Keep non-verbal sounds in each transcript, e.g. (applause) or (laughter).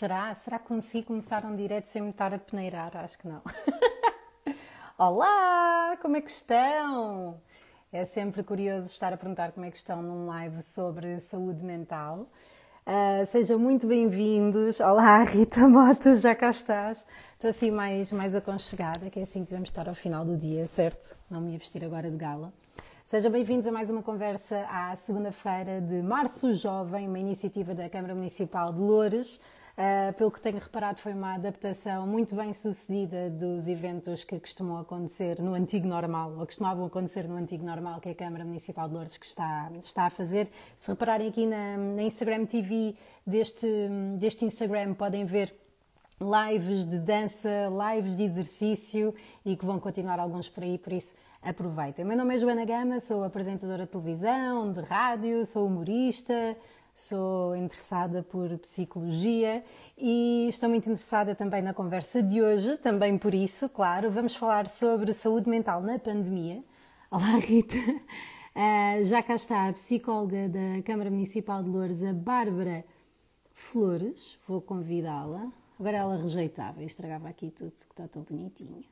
Será? Será que consegui começar um direto sem me estar a peneirar? Acho que não. (laughs) Olá, como é que estão? É sempre curioso estar a perguntar como é que estão num live sobre saúde mental. Uh, sejam muito bem-vindos. Olá, (laughs) Rita Mota, já cá estás. Estou assim mais, mais aconchegada, que é assim que devemos estar ao final do dia, certo? Não me ia vestir agora de gala. Sejam bem-vindos a mais uma conversa à segunda-feira de Março Jovem, uma iniciativa da Câmara Municipal de Loures. Uh, pelo que tenho reparado, foi uma adaptação muito bem sucedida dos eventos que costumam acontecer no antigo normal, ou costumavam acontecer no antigo normal, que é a Câmara Municipal de Lourdes que está, está a fazer. Se repararem aqui na, na Instagram TV deste, deste Instagram, podem ver lives de dança, lives de exercício e que vão continuar alguns por aí, por isso aproveitem. Meu nome é Joana Gama, sou apresentadora de televisão, de rádio, sou humorista sou interessada por psicologia e estou muito interessada também na conversa de hoje, também por isso, claro, vamos falar sobre saúde mental na pandemia. Olá, Rita. Uh, já cá está a psicóloga da Câmara Municipal de Louros, a Bárbara Flores. Vou convidá-la. Agora ela rejeitava e estragava aqui tudo, que está tão bonitinho.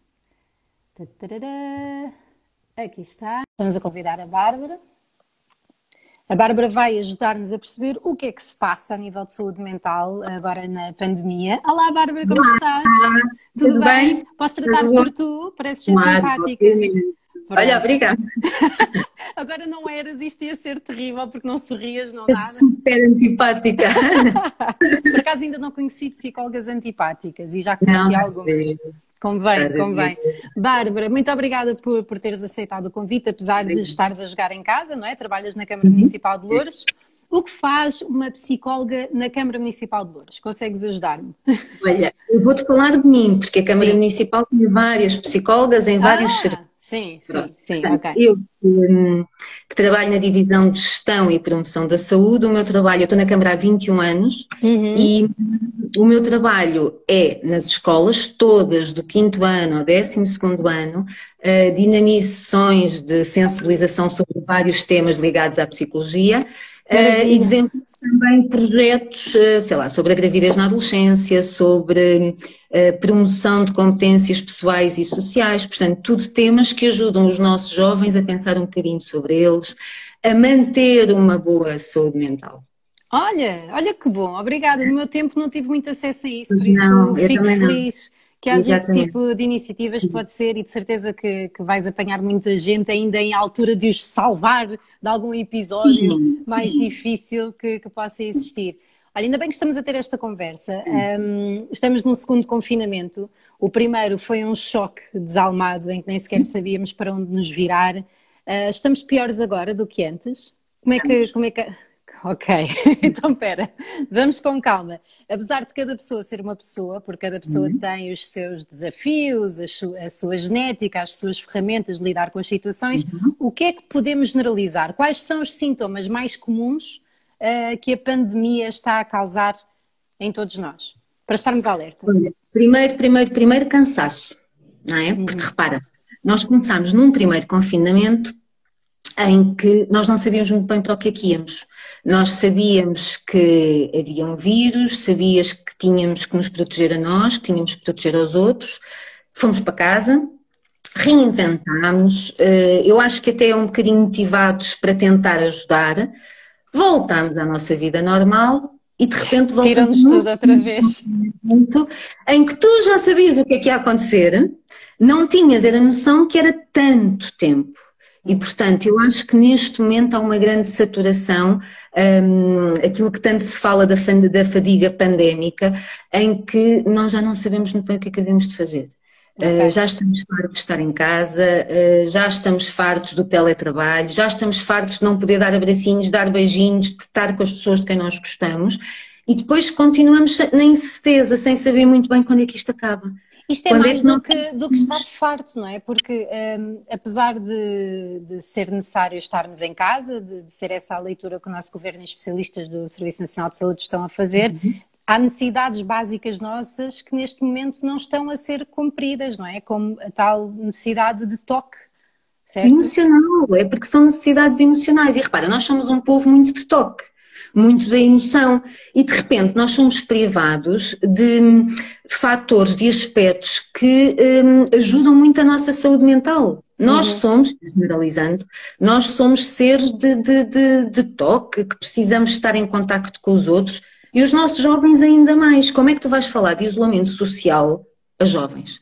Aqui está. Estamos a convidar a Bárbara. A Bárbara vai ajudar-nos a perceber o que é que se passa a nível de saúde mental agora na pandemia. Olá, Bárbara, como Olá, estás? Tudo, Tudo bem? bem? Posso tratar-te por tu? Pareces claro, simpática. Olha, obrigada. (laughs) Agora não eras, isto ia ser terrível porque não sorrias, não nada. Super antipática. (laughs) por acaso ainda não conheci psicólogas antipáticas e já conheci não, algumas. Convém, convém. Bárbara, muito obrigada por, por teres aceitado o convite, apesar de estares a jogar em casa, não é? Trabalhas na Câmara Municipal de Louros. O que faz uma psicóloga na Câmara Municipal de Louros? Consegues ajudar-me? Olha, eu vou-te falar de mim, porque a Câmara Sim. Municipal tem várias psicólogas em vários ah, serviços. Sim, sim, sim, ok. Eu que, que, trabalho na divisão de gestão e promoção da saúde, o meu trabalho, eu estou na Câmara há 21 anos uhum. e o meu trabalho é nas escolas, todas do quinto ano ao décimo segundo ano, dinamizo sessões de sensibilização sobre vários temas ligados à psicologia uh, e desenvolvo também projetos, uh, sei lá, sobre a gravidez na adolescência, sobre promoção de competências pessoais e sociais, portanto, tudo temas que ajudam os nossos jovens a pensar um bocadinho sobre eles, a manter uma boa saúde mental. Olha, olha que bom, obrigada. No meu tempo não tive muito acesso a isso, por isso não, fico feliz que haja esse tipo de iniciativas Sim. pode ser e de certeza que, que vais apanhar muita gente ainda em altura de os salvar de algum episódio Sim. mais difícil que, que, possa existir. Olha, ainda bem que estamos a ter esta conversa. Um, estamos num segundo confinamento. O primeiro foi um choque desalmado em que nem sequer sabíamos para onde nos virar. Uh, estamos piores agora do que antes? Como é que, como é que ok. (laughs) então, espera, vamos com calma. Apesar de cada pessoa ser uma pessoa, porque cada pessoa uhum. tem os seus desafios, a, a, sua genética, as suas ferramentas de lidar com as situações, uhum. o que é que podemos generalizar? Quais são os sintomas mais comuns uh, que a pandemia está a causar em todos nós? Para estarmos alerta. Primeiro, primeiro, primeiro cansaço, não é? Porque uhum. repara, nós começámos num primeiro confinamento em que nós não sabíamos muito bem para o que é que íamos. Nós sabíamos que havia um vírus, sabias que tínhamos que nos proteger a nós, que tínhamos que proteger aos outros. Fomos para casa, reinventámos, eh, eu acho que até um bocadinho motivados para tentar ajudar, voltámos à nossa vida normal e de repente voltamos tudo outra vez. Em que tu já sabias o que é que ia acontecer, não tinhas era noção que era tanto tempo. E, portanto, eu acho que neste momento há uma grande saturação, um, aquilo que tanto se fala da, da fadiga pandémica, em que nós já não sabemos muito bem o que é que devemos de fazer. Okay. Uh, já estamos fartos de estar em casa, uh, já estamos fartos do teletrabalho, já estamos fartos de não poder dar abracinhos, dar beijinhos, de estar com as pessoas de quem nós gostamos e depois continuamos na incerteza, sem saber muito bem quando é que isto acaba. Isto é Quando é mais do, que, do que estar farto, não é? Porque um, apesar de, de, ser necessário estarmos em casa, de, de, ser essa a leitura que o nosso governo e especialistas do Serviço Nacional de Saúde estão a fazer, uhum. há necessidades básicas nossas que neste momento não estão a ser cumpridas, não é? Como a tal necessidade de toque. Certo? Emocional, é porque são necessidades emocionais. E repara, nós somos um povo muito de toque. Muito da emoção. E de repente nós somos privados de hum, fatores, de aspectos que um, ajudam muito a nossa saúde mental. Nós uhum. somos, generalizando, nós somos seres de, de, de, de toque, que precisamos estar em contacto com os outros e os nossos jovens ainda mais. Como é que tu vais falar de isolamento social a jovens?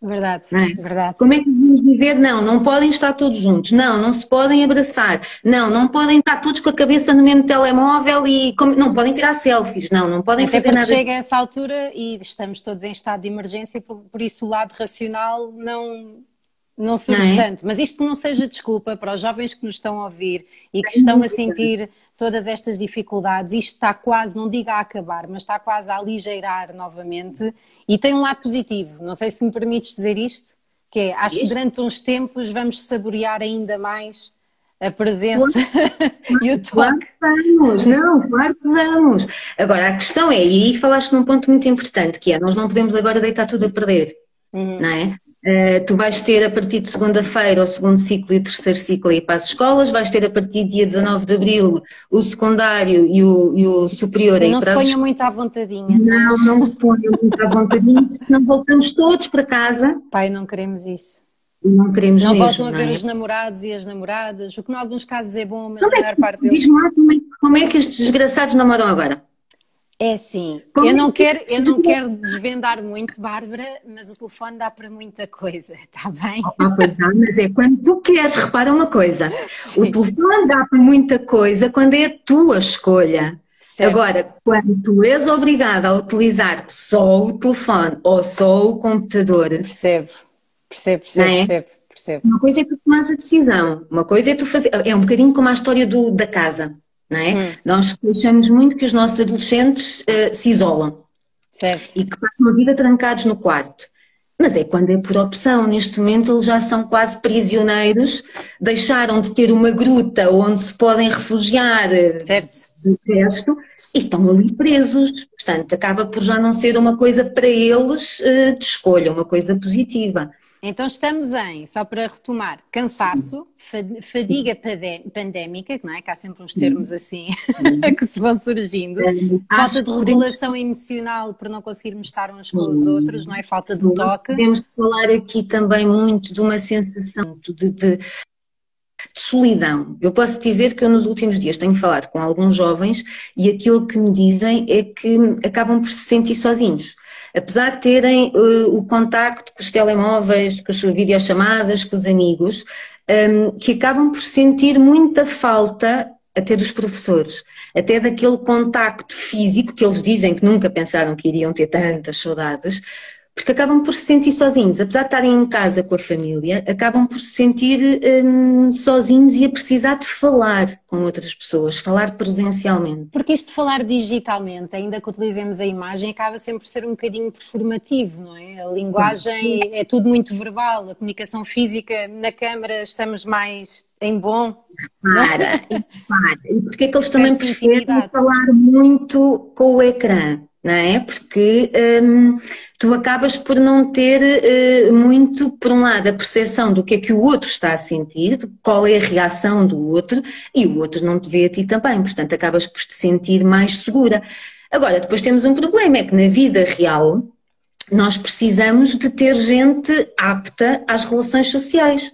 Verdade, é? verdade. Como é que vamos dizer não, não podem estar todos juntos, não, não se podem abraçar, não, não podem estar todos com a cabeça no mesmo telemóvel e não podem tirar selfies, não, não podem Até fazer nada. chega a essa altura e estamos todos em estado de emergência, por, por isso o lado racional não, não surge não é? tanto. Mas isto não seja desculpa para os jovens que nos estão a ouvir e que estão a sentir todas estas dificuldades, isto está quase, não diga a acabar, mas está quase a aligeirar novamente e tem um lado positivo. Não sei se me permites dizer isto, que é, acho que durante uns tempos vamos saborear ainda mais a presença (laughs) e o toque. Claro que vamos, não, claro que vamos. Agora, a questão é, e aí falaste num ponto muito importante, que é, nós não podemos agora deitar tudo a perder, uhum. não é? Uh, tu vais ter a partir de segunda-feira o segundo ciclo e o terceiro ciclo aí para as escolas, vais ter a partir de dia 19 de abril o secundário e o, e o superior aí não para Não se ponha muito à vontadinha. Não, não se ponha muito à vontadinha, porque senão voltamos todos para casa. Pai, não queremos isso. Não queremos não mesmo, voltam a ver é? os namorados e as namoradas, o que em alguns casos é bom, mas como na é maior parte deles... Diz-me lá como é, como é que estes desgraçados namoram agora? É sim. eu não, quero, eu não quero desvendar muito, Bárbara, mas o telefone dá para muita coisa, está (laughs) bem? Ah, pois dá, mas é quando tu queres, repara uma coisa, sim. o telefone dá para muita coisa quando é a tua escolha. Certo. Agora, quando tu és obrigada a utilizar só o telefone ou só o computador. Percebo, percebo, percebo, é? percebo, percebo. Uma coisa é tu tomares a decisão, uma coisa é tu fazer. É um bocadinho como a história do, da casa não é? Hum. Nós achamos muito que os nossos adolescentes uh, se isolam certo. e que passam a vida trancados no quarto. Mas é quando é por opção. Neste momento eles já são quase prisioneiros, deixaram de ter uma gruta onde se podem refugiar eh, certo. do resto e estão ali presos. Portanto, acaba por já não ser uma coisa para eles uh, de escolha, uma coisa positiva. Então estamos em, só para retomar, cansaço, fadiga pandémica, não é? Que há sempre uns termos assim (laughs) que se vão surgindo, falta de regulação emocional por não conseguirmos estar uns com os outros, não é? Falta de toque. Podemos falar aqui também muito de uma sensação de, de, de solidão. Eu posso dizer que eu nos últimos dias tenho falado com alguns jovens e aquilo que me dizem é que acabam por se sentir sozinhos apesar de terem uh, o contacto com os telemóveis, com as videochamadas, com os amigos, um, que acabam por sentir muita falta até dos professores, até daquele contacto físico que eles dizem que nunca pensaram que iriam ter tantas saudades, porque acabam por se sentir sozinhos, apesar de estarem em casa com a família, acabam por se sentir hum, sozinhos e a precisar de falar com outras pessoas, falar presencialmente. Porque isto de falar digitalmente, ainda que utilizemos a imagem, acaba sempre por ser um bocadinho performativo, não é? A linguagem é tudo muito verbal, a comunicação física na câmara estamos mais em bom. Repara, repara. E porque é que eles também preferem falar muito com o ecrã? Não é? Porque hum, tu acabas por não ter uh, muito, por um lado, a percepção do que é que o outro está a sentir, qual é a reação do outro, e o outro não te vê a ti também, portanto acabas por te sentir mais segura. Agora, depois temos um problema, é que na vida real nós precisamos de ter gente apta às relações sociais.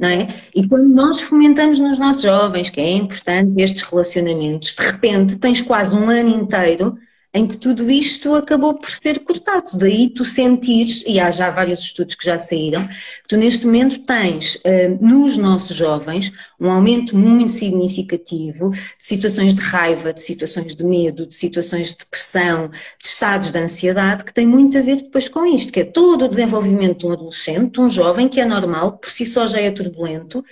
É? E quando nós fomentamos nos nossos jovens que é importante estes relacionamentos, de repente tens quase um ano inteiro em que tudo isto acabou por ser cortado. Daí tu sentires, e há já vários estudos que já saíram, que tu neste momento tens uh, nos nossos jovens um aumento muito significativo de situações de raiva, de situações de medo, de situações de depressão, de estados de ansiedade, que tem muito a ver depois com isto, que é todo o desenvolvimento de um adolescente, de um jovem que é normal, que por si só já é turbulento,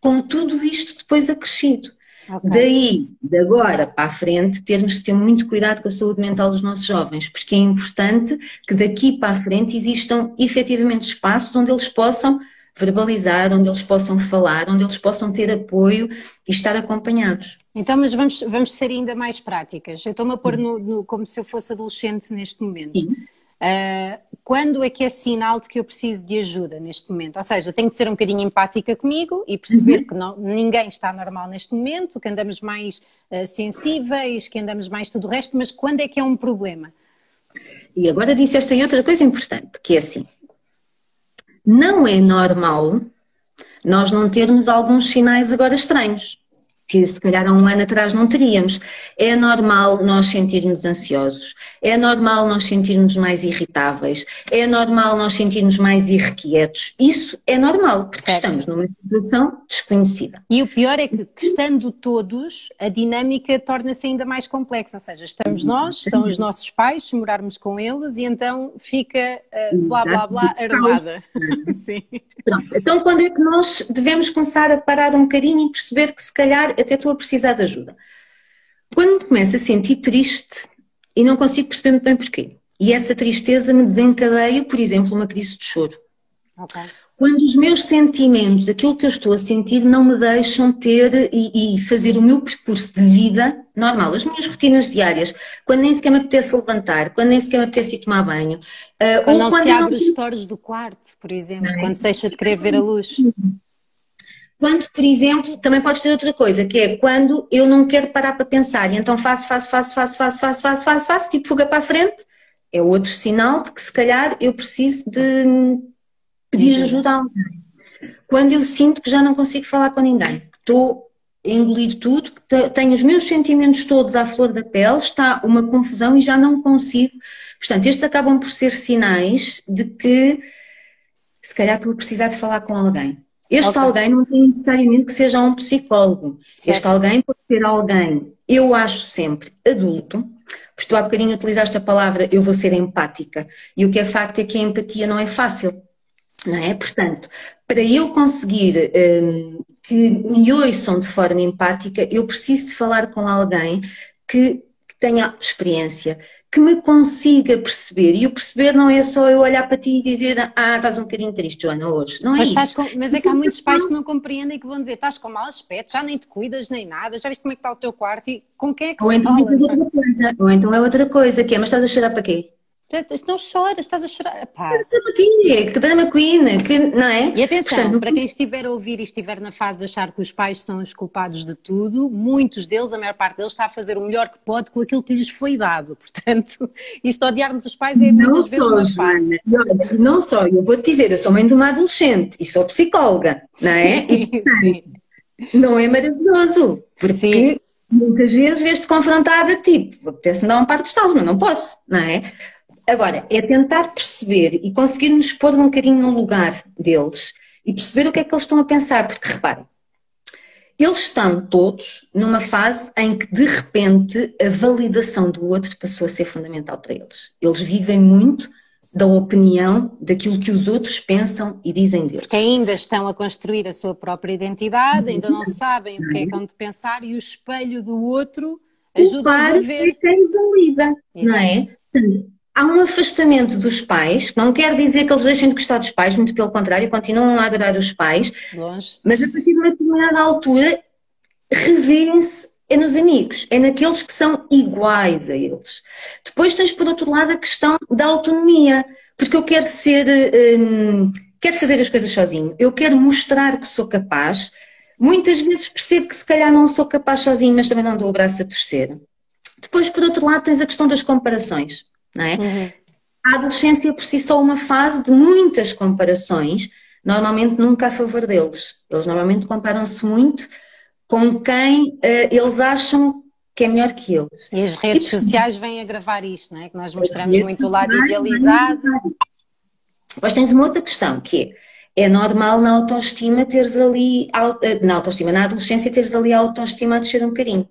com tudo isto depois acrescido. Okay. Daí, de agora para a frente, termos que ter muito cuidado com a saúde mental dos nossos jovens, porque é importante que daqui para a frente existam efetivamente espaços onde eles possam verbalizar, onde eles possam falar, onde eles possam ter apoio e estar acompanhados. Então, mas vamos, vamos ser ainda mais práticas. Eu estou-me a pôr no, no, como se eu fosse adolescente neste momento. Uh, quando é que é sinal de que eu preciso de ajuda neste momento? Ou seja, tenho de ser um bocadinho empática comigo e perceber uhum. que não, ninguém está normal neste momento, que andamos mais uh, sensíveis, que andamos mais tudo o resto, mas quando é que é um problema? E agora disseste aí outra coisa importante, que é assim, não é normal nós não termos alguns sinais agora estranhos que se calhar há um ano atrás não teríamos. É normal nós sentirmos ansiosos, é normal nós sentirmos mais irritáveis, é normal nós sentirmos mais irrequietos. Isso é normal, porque certo. estamos numa situação desconhecida. E o pior é que, estando todos, a dinâmica torna-se ainda mais complexa. Ou seja, estamos nós, estão os nossos pais, se morarmos com eles, e então fica uh, blá blá blá armada. (laughs) Sim. Pronto. Então, quando é que nós devemos começar a parar um bocadinho e perceber que se calhar até estou a precisar de ajuda. Quando me começo a sentir triste e não consigo perceber muito bem porquê, e essa tristeza me desencadeia, por exemplo, uma crise de choro. Okay. Quando os meus sentimentos, aquilo que eu estou a sentir, não me deixam ter e, e, fazer o meu percurso de vida normal, as minhas rotinas diárias, quando nem sequer me apetece levantar, quando nem sequer me apetece ir tomar banho. Uh, quando não quando se abre não... os stores do quarto, por exemplo, não, quando se deixa de querer ver a luz. Quando, por exemplo, também pode ter outra coisa, que é quando eu não quero parar para pensar e então faço, faço, faço, faço, faço, faço, faço, faço, faço, tipo fuga para a frente, é outro sinal de que se calhar eu preciso de pedir ajuda a alguém. Quando eu sinto que já não consigo falar com ninguém, que estou a engolir tudo, que tenho os meus sentimentos todos à flor da pele, está uma confusão e já não consigo. Portanto, estes acabam por ser sinais de que se calhar estou a precisar de falar com alguém. Este okay. alguém não tem necessariamente que seja um psicólogo. Certo. Este alguém pode ser alguém, eu acho sempre, adulto, porque tu há bocadinho utilizaste a palavra eu vou ser empática. E o que é facto é que a empatia não é fácil. Não é? Portanto, para eu conseguir um, que me ouçam de forma empática, eu preciso de falar com alguém que, que tenha experiência, que me consiga perceber. E o perceber não é só eu olhar para ti e dizer, ah, estás um bocadinho triste, Joana, hoje. Não é mas isso. Com, mas é que há muitos pais que não compreendem e que vão dizer, estás com mau aspecto, já nem te cuidas nem nada, já viste como é que está o teu quarto e com quem é que Ou se então fala? dizes outra coisa. Ou então é outra coisa, que é, mas estás a chorar para quê? Não choras, estás a chorar. Pá. aqui, que drama queen, que, não é? E atenção, Portanto, para quem estiver a ouvir e estiver na fase de achar que os pais são os culpados de tudo, muitos deles, a maior parte deles, está a fazer o melhor que pode com aquilo que lhes foi dado. (laughs) Portanto, isso de odiarmos os pais é muitas vezes uma fase. Não só, eu vou-te dizer, eu sou mãe de uma adolescente e sou psicóloga, não é? E, portanto, não é maravilhoso, porque sim. muitas vezes vês-te confrontada, tipo, apetece-me dar um par de estalos, mas não posso, não é? Agora, é tentar perceber e conseguir nos pôr um bocadinho no lugar deles e perceber o que é que eles estão a pensar, porque reparem, eles estão todos numa fase em que de repente a validação do outro passou a ser fundamental para eles. Eles vivem muito da opinião daquilo que os outros pensam e dizem deles. Porque ainda estão a construir a sua própria identidade, ainda não sabem o que é que vão de pensar e o espelho do outro ajuda-os a ver. É quem valida, não é? Há um afastamento dos pais, não quer dizer que eles deixem de gostar dos pais, muito pelo contrário, continuam a adorar os pais, Longe. mas a partir de uma determinada altura revêem-se é nos amigos, é naqueles que são iguais a eles. Depois tens, por outro lado, a questão da autonomia, porque eu quero ser, hum, quero fazer as coisas sozinho, eu quero mostrar que sou capaz. Muitas vezes percebo que se calhar não sou capaz sozinho, mas também não dou o braço a torcer. Depois, por outro lado, tens a questão das comparações não é? Uhum. A adolescência por si só é uma fase de muitas comparações, normalmente nunca a favor deles. Eles normalmente comparam-se muito com quem uh, eles acham que é melhor que eles. E as redes e, sociais vêm agravar isto, não é? Que nós mostramos muito o lado idealizado. Depois tens uma outra questão, que é, é normal na autoestima teres ali, eh, na autoestima, na adolescência teres ali a autoestima a descer um bocadinho,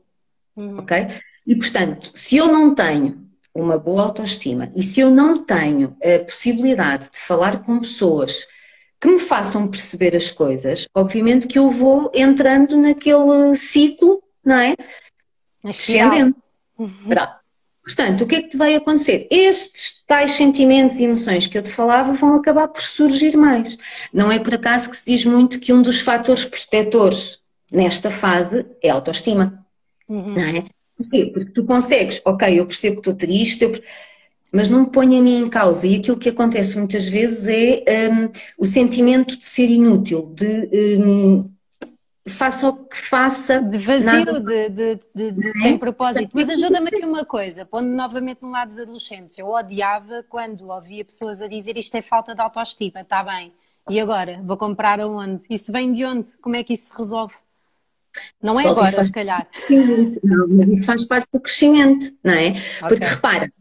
uhum. ok? E portanto, se eu não tenho uma boa autoestima e se eu não tenho a possibilidade de falar com pessoas que me façam perceber as coisas, obviamente que eu vou entrando naquele ciclo, não é? Descendente. Uhum. Portanto, o que é que te vai acontecer? Estes tais sentimentos e emoções que eu te falava vão acabar por surgir mais. Não é por acaso que se diz muito que um dos fatores protetores nesta fase é a autoestima. Uhum. Não é? Porquê? Porque tu consegues, ok, eu percebo que estou triste, eu... mas não me ponho a mim em causa. E aquilo que acontece muitas vezes é um, o sentimento de ser inútil, de um, faça o que faça. De vazio, nada... de, de, de, de sem propósito. Mas ajuda-me aqui uma coisa, pondo novamente no lado dos adolescentes. Eu odiava quando ouvia pessoas a dizer isto é falta de autoestima, está bem. E agora? Vou comprar aonde? Isso vem de onde? Como é que isso se resolve? Não é Só agora, se calhar. Não, mas isso faz parte do crescimento, não é? Okay. Porque repara,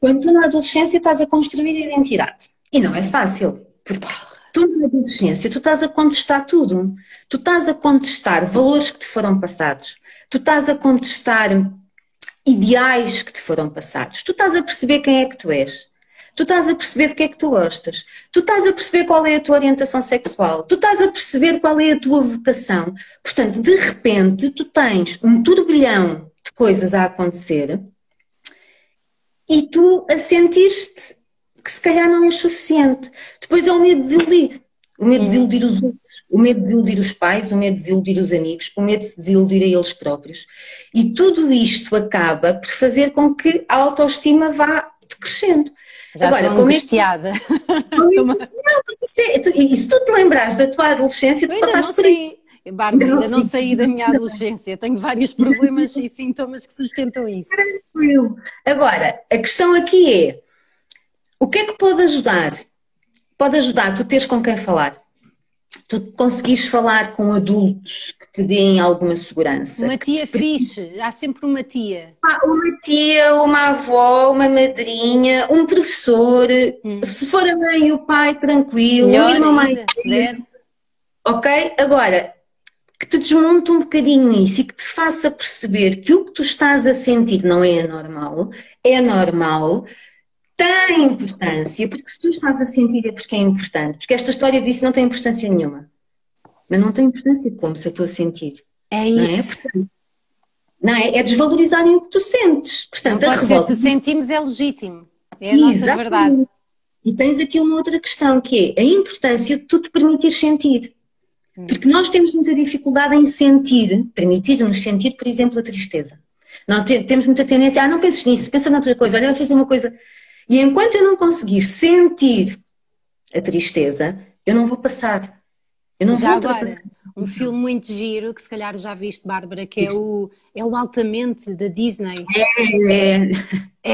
quando tu na adolescência estás a construir a identidade, e não é fácil, porque tu na adolescência tu estás a contestar tudo. Tu estás a contestar valores que te foram passados. Tu estás a contestar ideais que te foram passados. Tu estás a perceber quem é que tu és. Tu estás a perceber de que é que tu gostas. Tu estás a perceber qual é a tua orientação sexual. Tu estás a perceber qual é a tua vocação. Portanto, de repente, tu tens um turbilhão de coisas a acontecer e tu a sentir-te que se calhar não é suficiente. Depois é o medo de desiludir. O medo de desiludir os outros, o medo de desiludir os pais, o medo de desiludir os amigos, o medo de se desiludir a eles próprios. E tudo isto acaba por fazer com que a autoestima vá crescendo. Já Agora, estou angustiada. É como é que, não, isto é, e se tu te lembrares da tua adolescência, tu passaste por isso. Bárbara, ainda não saí da minha adolescência, tenho vários problemas e sintomas que sustentam isso. Tranquilo. Agora, a questão aqui é: o que é que pode ajudar? Pode ajudar tu teres com quem falar tu conseguires falar com adultos que te deem alguma segurança. Uma tia te... fixe, há sempre uma tia. Ah, uma tia, uma avó, uma madrinha, um professor, hum. se for a mãe o pai, tranquilo, Melhor o irmão mais cedo. Ok? Agora, que te desmonte um bocadinho isso e que te faça perceber que o que tu estás a sentir não é anormal, é normal, tem importância, porque se tu estás a sentir é porque é importante. Porque esta história disse não tem importância nenhuma. Mas não tem importância como se eu estou a sentir. É isso. Não é? não é? é desvalorizarem o que tu sentes. Portanto, não pode revolta... ser, se sentimos é legítimo. É a Exatamente. nossa verdade. E tens aqui uma outra questão que é a importância de tu te permitir sentir. Hum. Porque nós temos muita dificuldade em sentir, permitir-nos sentir, por exemplo, a tristeza. Nós temos muita tendência, ah, não penses nisso, pensa noutra coisa, olha, vai fazer uma coisa. E enquanto eu não conseguir sentir a tristeza, eu não vou passar. Eu não já vou agora, um filme muito giro que se calhar já viste, Bárbara, que é o, é o Altamente da Disney. É, é.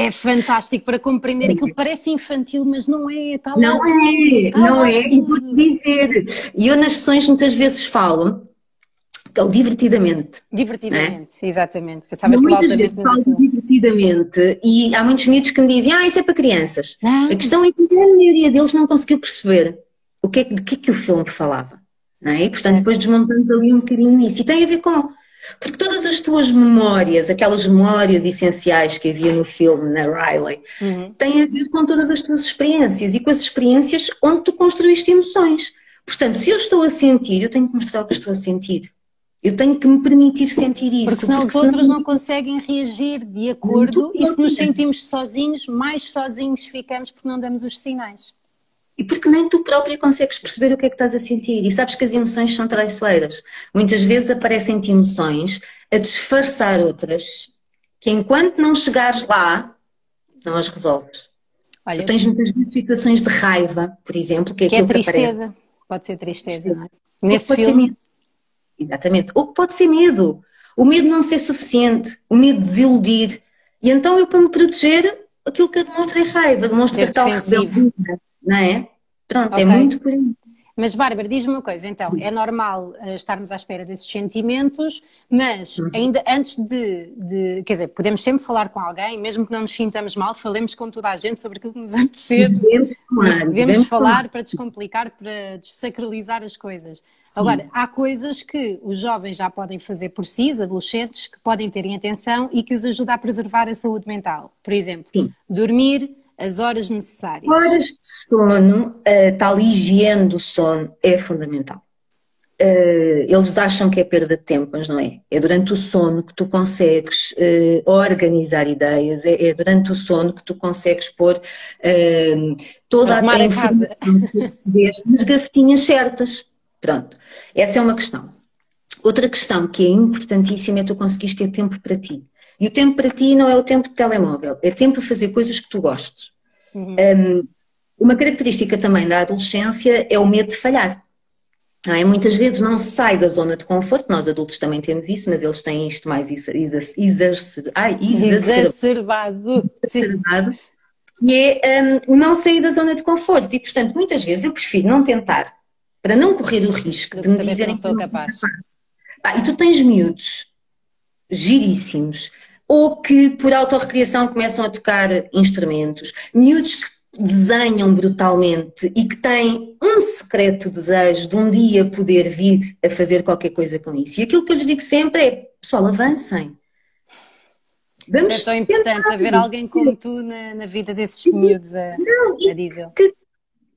é fantástico para compreender. Aquilo parece infantil, mas não é. Está não é, não é. E vou-te dizer, e eu nas sessões muitas vezes falo é o divertidamente. Divertidamente, é? exatamente. Pensava muitas vezes falo divertidamente e há muitos miúdos que me dizem, ah, isso é para crianças. Não. A questão é que a maioria deles não conseguiu perceber o que é, de que é que o filme falava. Não é? E portanto depois desmontamos ali um bocadinho isso. E tem a ver com... Porque todas as tuas memórias, aquelas memórias essenciais que havia no filme, na Riley, uhum. têm a ver com todas as tuas experiências e com as experiências onde tu construíste emoções. Portanto, se eu estou a sentir, eu tenho que mostrar o que estou a sentir. Eu tenho que me permitir sentir isso. Porque senão porque os outros não conseguem reagir de acordo e se nos sentimos sozinhos, mais sozinhos ficamos porque não damos os sinais. E porque nem tu própria consegues perceber o que é que estás a sentir. E sabes que as emoções são traiçoeiras. Muitas vezes aparecem-te emoções a disfarçar outras que enquanto não chegares lá, não as resolves. Olha, tu tens muitas vezes situações de raiva, por exemplo, que é que é aquilo é tristeza. que aparece. Pode ser tristeza, não é? Nesse filme Exatamente. Ou pode ser medo. O medo de não ser suficiente, o medo de desiludir. E então eu, para me proteger, aquilo que eu demonstro é raiva, demonstro tal rebeldia, não é? Pronto, é okay. é muito por aí. Mas, Bárbara, diz-me uma coisa, então, é normal uh, estarmos à espera desses sentimentos, mas uhum. ainda antes de, de, Quer dizer, podemos sempre falar com alguém, mesmo que não nos sintamos mal, falemos com toda a gente sobre aquilo que nos apetecer. Devemos falar. (laughs) Devemos falar, falar para descomplicar, para desacralizar as coisas. Sim. Agora, há coisas que os jovens já podem fazer por si, os adolescentes, que podem terem atenção e que os ajuda a preservar a saúde mental. Por exemplo, Sim. dormir as horas necessárias? Horas de sono, a tal higiene do sono é fundamental. Uh, eles acham que é perda de tempo, mas não é. É durante o sono que tu consegues uh, organizar ideias, é, é, durante o sono que tu consegues pôr toda a, a informação que recebeste nas gavetinhas certas. Pronto, essa é uma questão. Outra questão que é importantíssima é tu conseguires ter tempo para ti. E o tempo para ti não é o tempo de telemóvel, é tempo para fazer coisas que tu gostes. Uhum. Um, uma característica também da adolescência é o medo de falhar. É? Muitas vezes não se sai da zona de conforto, nós adultos também temos isso, mas eles têm isto mais exacerbado. Ai, exacerbado. exacerbado que é um, o não sair da zona de conforto. E, portanto, muitas vezes eu prefiro não tentar, para não correr o risco de me dizerem que não sou capaz. Ah, e tu tens miúdos giríssimos, ou que por autorrecriação começam a tocar instrumentos, miúdos que desenham brutalmente e que têm um secreto desejo de um dia poder vir a fazer qualquer coisa com isso. E aquilo que eu lhes digo sempre é, pessoal, avancem. Vamos é tão importante haver alguém como tu na, na vida desses miúdos a, não, a dizer. Que,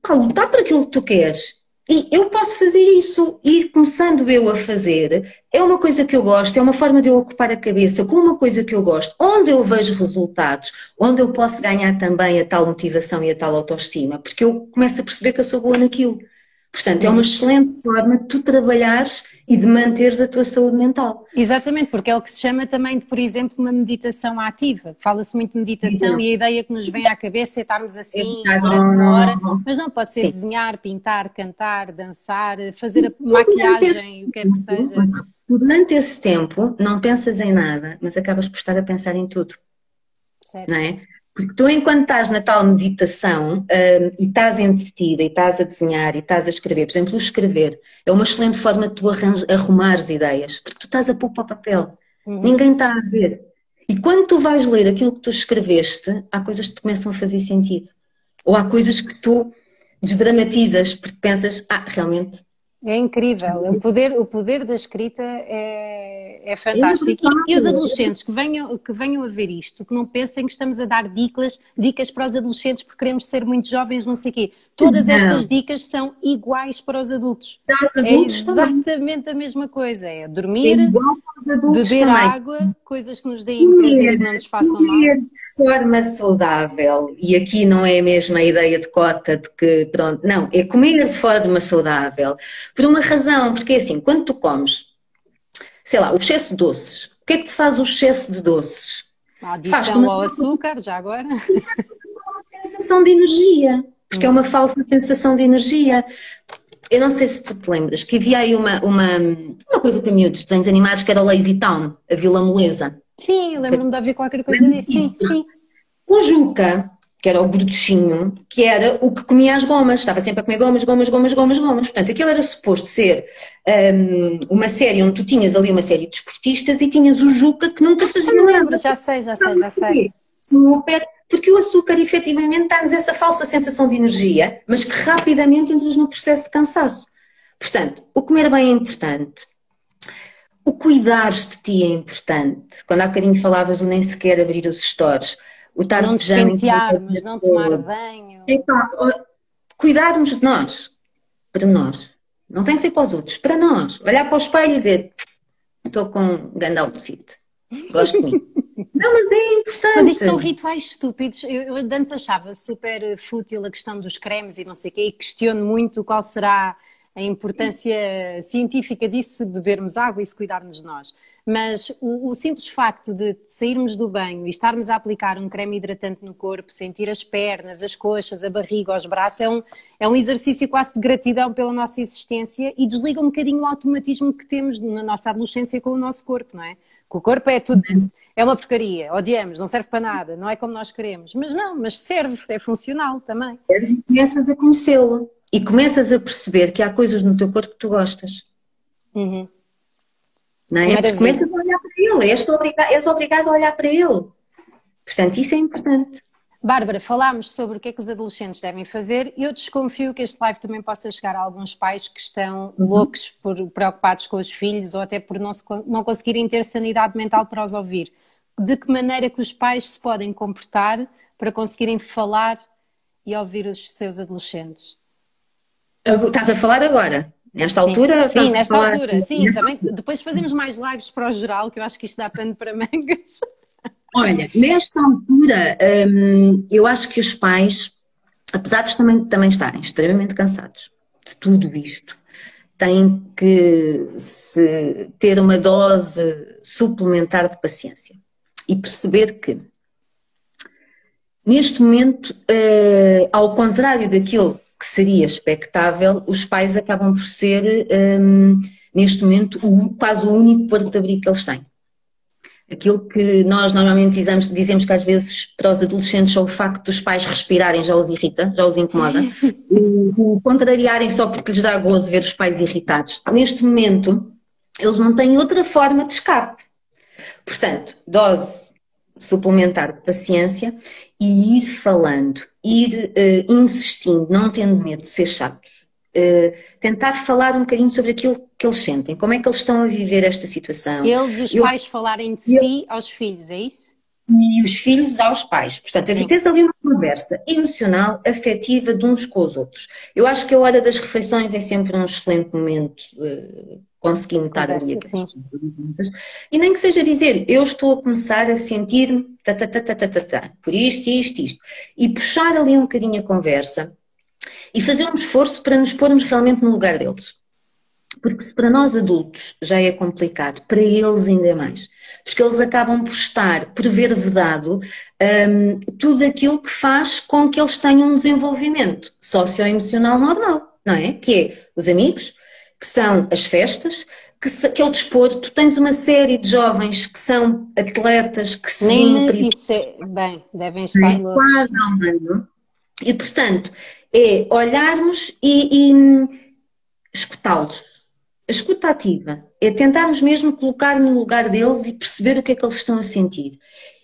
pá, lutar por aquilo que tu queres. E eu posso fazer isso, e começando eu a fazer, é uma coisa que eu gosto, é uma forma de eu ocupar a cabeça com uma coisa que eu gosto, onde eu vejo resultados, onde eu posso ganhar também a tal motivação e a tal autoestima, porque eu começo a perceber que eu sou boa naquilo. Portanto, é uma excelente forma de tu trabalhares e de manteres a tua saúde mental. Exatamente, porque é o que se chama também, por exemplo, uma meditação ativa. Fala-se muito de meditação e a ideia que nos vem à cabeça é estarmos assim é durante uma hora, mas não, pode ser Sim. desenhar, pintar, cantar, dançar, fazer a maquiagem, o que é que seja. durante esse tempo não pensas em nada, mas acabas por estar a pensar em tudo. Certo. Não é? Porque tu, enquanto estás na tal meditação um, e estás entretida e estás a desenhar e estás a escrever, por exemplo, o escrever é uma excelente forma de tu arrumares ideias, porque tu estás a pôr para papel, uhum. ninguém está a ver. E quando tu vais ler aquilo que tu escreveste, há coisas que te começam a fazer sentido. Ou há coisas que tu desdramatizas porque pensas, ah, realmente é incrível, o poder, o poder da escrita é, é fantástico. E, e, os adolescentes que venham, que venham a ver isto, que não pensem que estamos a dar dicas, dicas para os adolescentes porque queremos ser muito jovens, não sei o quê. Todas não. estas dicas são iguais para os adultos. Os é adultos é exatamente também. a mesma coisa. É dormir, é beber também. água, coisas que nos deem prazer e que não nos façam comer mal. de forma saudável. E aqui não é mesmo a ideia de cota de que, pronto, não, é comer de forma saudável. Por uma razão, porque é assim, quando tu comes, sei lá, o excesso de doces, o que é que te faz o excesso de doces? A adição ao açúcar, já agora. Faz uma sensação de energia porque é uma falsa sensação de energia. Eu não sei se tu te lembras que havia aí uma, uma, uma coisa para miúdos, desenhos animados, que era o Lazy Town, a Vila Moleza. Sim, lembro-me de haver qualquer coisa disso. Sim, sim. O Juca, que era o gorduchinho, que era o que comia as gomas, estava sempre a comer gomas, gomas, gomas, gomas, gomas. Portanto, aquilo era suposto ser um, uma série onde tu tinhas ali uma série de esportistas e tinhas o Juca que nunca fazia nada. lembro, já sei, já sei, já sei. Super porque o açúcar efetivamente dá-nos essa falsa sensação de energia, mas que rapidamente entras no processo de cansaço. Portanto, o comer bem é importante. O cuidar de ti é importante. Quando há bocadinho falavas o nem sequer abrir os stores, o estar não despentearmos, não tomar banho. Epa, cuidarmos de nós, para nós. Não tem que ser para os outros, para nós. Olhar para o espelho e dizer: estou com um grande outfit, gosto de mim. (laughs) Não, mas é importante. Mas isto são rituais estúpidos. Eu, eu antes achava super fútil a questão dos cremes e não sei o quê, e questiono muito qual será a importância científica disso se bebermos água e se cuidarmos de nós. Mas o, o, simples facto de sairmos do banho e estarmos a aplicar um creme hidratante no corpo, sentir as pernas, as coxas, a barriga, os braços, é um, é um exercício quase de gratidão pela nossa existência e desliga um bocadinho o automatismo que temos na nossa adolescência com o nosso corpo, não é? Que o corpo é tudo é uma porcaria, odiamos, não serve para nada, não é como nós queremos. Mas não, mas serve, é funcional também. Começas a conhecê-lo e começas a perceber que há coisas no teu corpo que tu gostas. Uhum. Não é? Porque começas a olhar para ele, és, obrigado, és obrigado a olhar para ele. Portanto, isso é importante. Bárbara, falámos sobre o que é que os adolescentes devem fazer e eu desconfio que este live também possa chegar a alguns pais que estão uhum. loucos por preocupados com os filhos ou até por não, se, não conseguirem ter sanidade mental para os ouvir de que maneira que os pais se podem comportar para conseguirem falar e ouvir os seus adolescentes? Estás a falar agora? Nesta altura? Sim, sim nesta altura, sim. Também, depois fazemos mais lives para o geral, que eu acho que isto dá pano para mangas. Olha, nesta altura, hum, eu acho que os pais, apesar de também, também estarem extremamente cansados de tudo isto, têm que ter uma dose suplementar de paciência e perceber que, neste momento, uh, ao contrário daquilo que seria expectável, os pais acabam por ser, um, neste momento, o, quase o único porto de abrigo que eles têm. Aquilo que nós normalmente dizemos, dizemos que às vezes para os adolescentes só o facto dos pais respirarem já os irrita, já os incomoda. (laughs) o, o contrariarem só porque lhes dá gozo ver os pais irritados. Neste momento, eles não têm outra forma de escape. Portanto, dose suplementar paciência e ir falando, ir uh, insistindo, não tendo medo de ser chatos. Uh, tentar falar um bocadinho sobre aquilo que eles sentem, como é que eles estão a viver esta situação. Eles, os Eu, pais, falarem de si aos filhos, é isso? E os filhos aos pais. Portanto, a ter ali uma conversa emocional, afetiva de uns com os outros. Eu acho que a hora das refeições é sempre um excelente momento. Uh, conseguindo estar ali perguntas. E nem que seja dizer, eu estou a começar a sentir-me por isto, isto, isto. E puxar ali um bocadinho a conversa e fazer um esforço para nos pormos realmente no lugar deles. Porque se para nós adultos já é complicado, para eles ainda é mais. Porque eles acabam por estar, por ver vedado um, tudo aquilo que faz com que eles tenham um desenvolvimento socioemocional normal, não é? Que é os amigos, que são as festas, que, que é o desporto. Tu tens uma série de jovens que são atletas, que se Nem é, bem, devem estar é, quase um ano. E, portanto, é olharmos e, e escutá-los. A escuta ativa é tentarmos mesmo colocar no lugar deles e perceber o que é que eles estão a sentir.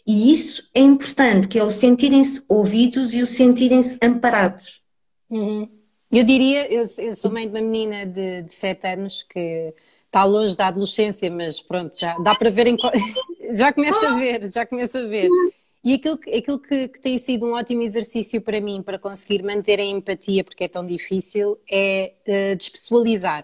E isso é importante, que é o sentirem-se ouvidos e o sentirem-se amparados. Uhum. Eu diria, eu, eu, sou mãe de uma menina de, de 7 anos que está longe da adolescência, mas pronto, já dá para ver, em, (laughs) já começa a ver, já começa a ver. E aquilo, que, aquilo que, que, tem sido um ótimo exercício para mim, para conseguir manter a empatia, porque é tão difícil, é uh, despessoalizar.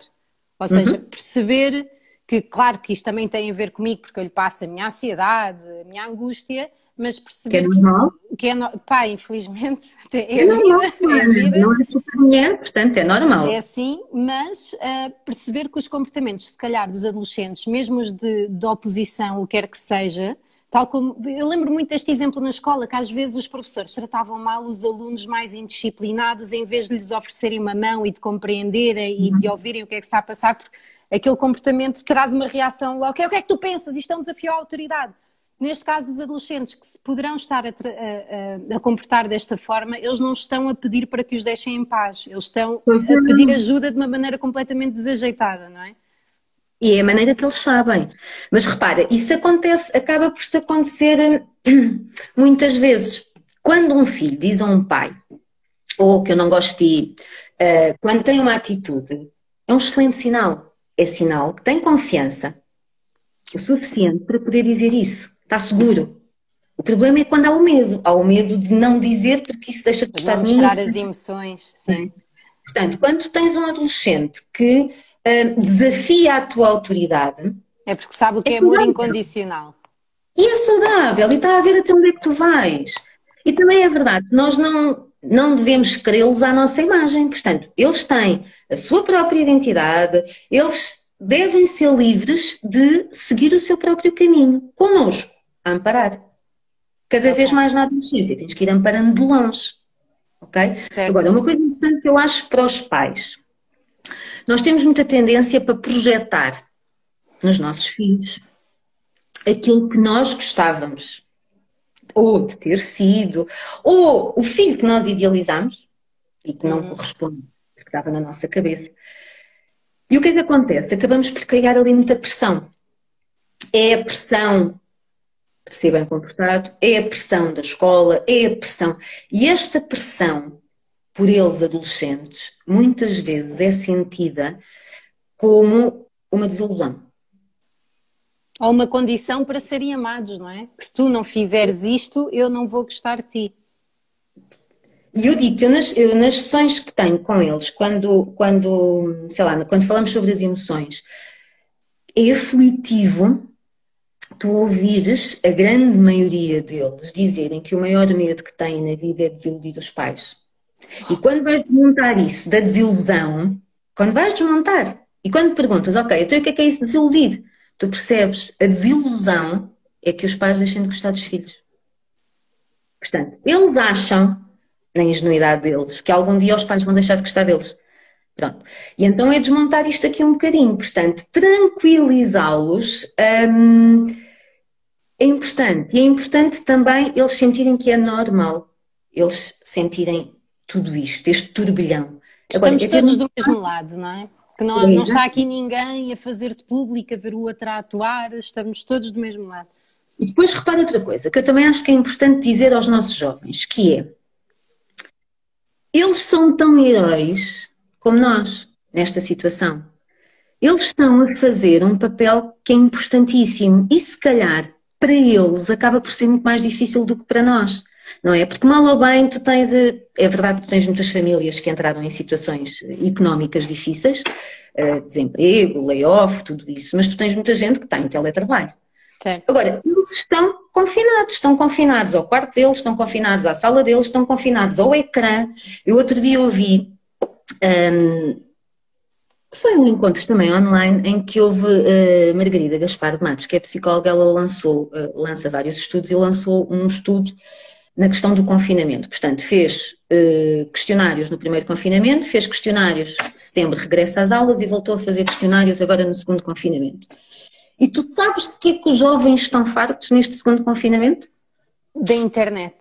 Ou seja, uhum. perceber que, claro que isto também tem a ver comigo, porque eu lhe passo a minha ansiedade, a minha angústia, mas perceber que é normal. Que é no... Pá, infelizmente, (laughs) é, é normal, é vida. não é super mulher, portanto é normal. É assim, mas uh, perceber que os comportamentos, se calhar, dos adolescentes, mesmo os de, de oposição, o que quer que seja, tal como. Eu lembro muito deste exemplo na escola, que às vezes os professores tratavam mal os alunos mais indisciplinados, em vez de lhes oferecerem uma mão e de compreenderem uhum. e de ouvirem o que é que está a passar, porque aquele comportamento traz uma reação logo. O que é que tu pensas? Isto é um desafio à autoridade. Neste caso, os adolescentes que se poderão estar a, a, a, comportar desta forma, eles não estão a pedir para que os deixem em paz, eles estão a pedir ajuda de uma maneira completamente desajeitada, não é? E é a maneira que eles sabem. Mas repara, isso acontece, acaba por acontecer hum, (clears throat) muitas vezes. Quando um filho diz a um pai, ou que eu não gosto de ir, uh, quando tem uma atitude, é um excelente sinal. É sinal que tem confiança o suficiente para poder dizer isso está seguro. O problema é quando há o medo. Há o medo de não dizer porque isso deixa de estar de mostrar as emoções, sim. Portanto, quando tens um adolescente que uh, desafia a tua autoridade... É porque sabe o que é, é amor incondicional. E é saudável, e está a ver até onde é que tu vais. E também é verdade, nós não, não devemos querê-los à nossa imagem. Portanto, eles têm a sua própria identidade, eles devem ser livres de seguir o seu próprio caminho, connosco amparar. Cada vez mais na adolescência, tens que ir amparando de longe. Ok? Certo. Agora, uma coisa interessante que eu acho para os pais: nós temos muita tendência para projetar nos nossos filhos aquilo que nós gostávamos, ou de ter sido, ou o filho que nós idealizamos e que não uhum. corresponde, porque estava na nossa cabeça. E o que é que acontece? Acabamos por criar ali muita pressão. É a pressão de ser bem comportado, é a pressão da escola, é a pressão. E esta pressão, por eles adolescentes, muitas vezes é sentida como uma desilusão. Ou uma condição para serem amados, não é? Que se tu não fizeres isto, eu não vou gostar de ti. E eu digo, eu nas, eu nas sessões que tenho com eles, quando, quando, sei lá, quando falamos sobre as emoções, é aflitivo tu ouvires a grande maioria deles dizerem que o maior medo que têm na vida é desiludir os pais. E quando vais desmontar isso da desilusão, quando vais desmontar, e quando perguntas, ok, então o que é que é isso desiludir? Tu percebes, a desilusão é que os pais deixem de gostar dos filhos. Portanto, eles acham, na ingenuidade deles, que algum dia os pais vão deixar de gostar deles. Pronto. E então é desmontar isto aqui um bocadinho. Portanto, tranquilizá-los hum, é importante. E é importante também eles sentirem que é normal eles sentirem tudo isto, este turbilhão. Estamos Agora, todos do mesmo lado, não é? Que não, é, não está aqui ninguém a fazer de público, a ver o outro a atuar, estamos todos do mesmo lado. E depois repara outra coisa, que eu também acho que é importante dizer aos nossos jovens, que é, eles são tão heróis como nós, nesta situação. Eles estão a fazer um papel que é importantíssimo e se calhar para eles acaba por ser muito mais difícil do que para nós, não é? Porque mal ou bem tu tens, é verdade que tu tens muitas famílias que entraram em situações económicas difíceis, eh, desemprego, layoff, tudo isso, mas tu tens muita gente que está em teletrabalho. Certo. Agora, eles estão confinados, estão confinados ao quarto deles, estão confinados à sala deles, estão confinados ao ecrã. Eu outro dia ouvi um, foi um encontro também online em que houve uh, Margarida Gaspar de Matos, que é psicóloga, ela lançou, uh, lança vários estudos e lançou um estudo na questão do confinamento. Portanto, fez uh, questionários no primeiro confinamento, fez questionários setembro, regressa às aulas e voltou a fazer questionários agora no segundo confinamento. E tu sabes de que é que os jovens estão fartos neste segundo confinamento? Da internet.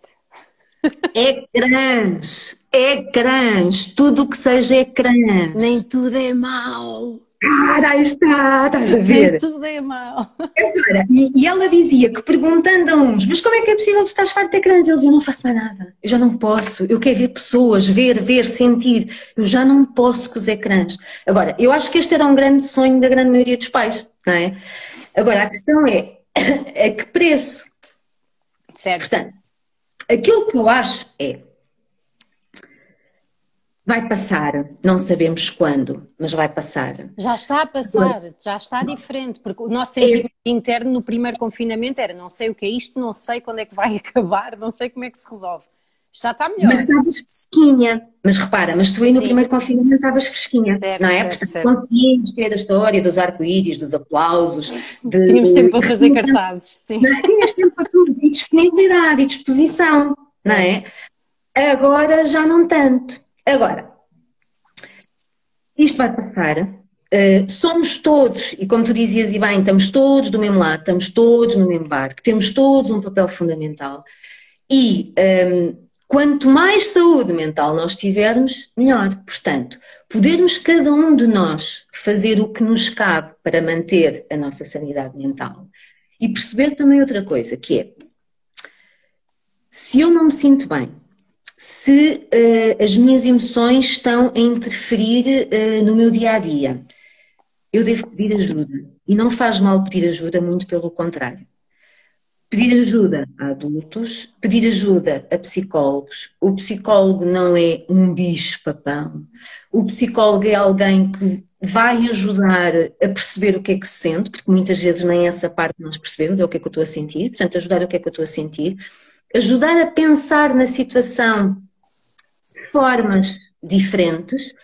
Ecrãs, ecrãs, tudo o que seja ecrãs. Nem tudo é mau. Cara, aí está, estás a ver? Nem tudo é mau. Agora, e, e, ela dizia que perguntando a uns, mas como é que é possível tu estás farto de ecrãs? Eles, eu não faço mais nada, eu já não posso, eu quero ver pessoas, ver, ver, sentir, eu já não posso com os ecrãs. Agora, eu acho que este era um grande sonho da grande maioria dos pais, não é? Agora, a questão é, (coughs) a que preço? Certo. Portanto, aquilo que eu acho é vai passar, não sabemos quando, mas vai passar. Já está a passar, já está diferente, porque o nosso sentimento é. interno no primeiro confinamento era não sei o que é isto, não sei quando é que vai (laughs) acabar, não sei como é que se resolve. Já está melhor. Mas estavas fresquinha. Mas repara, mas tu aí no Sim. primeiro confinamento estavas fresquinha, certo, não é? Certo, Portanto, certo. conseguimos ter a história dos arco-íris, dos aplausos. De... Tínhamos tempo para fazer cartazes, sim. Tinhas tempo para tudo, e disponibilidade, e disposição, não é? Agora já não tanto. Agora, isto vai passar, uh, somos todos, e como tu dizias e bem, estamos todos do mesmo lado, estamos todos no mesmo barco, temos todos um papel fundamental. E um, ehm, quanto mais saúde mental nós tivermos, melhor. Portanto, podermos cada um de nós fazer o que nos cabe para manter a nossa sanidade mental. E perceber também outra coisa, que é, se eu não me sinto bem, se uh, as minhas emoções estão a interferir uh, no meu dia a dia. Eu devo pedir ajuda. E não faz mal pedir ajuda, muito pelo contrário. Pedir ajuda a adultos, pedir ajuda a psicólogos. O psicólogo não é um bicho-papão. O psicólogo é alguém que vai ajudar a perceber o que é que se sente, porque muitas vezes nem essa parte nós percebemos, é o que é que eu estou a sentir, portanto, ajudar o que é que eu estou a sentir ajudar a pensar na situação de formas diferentes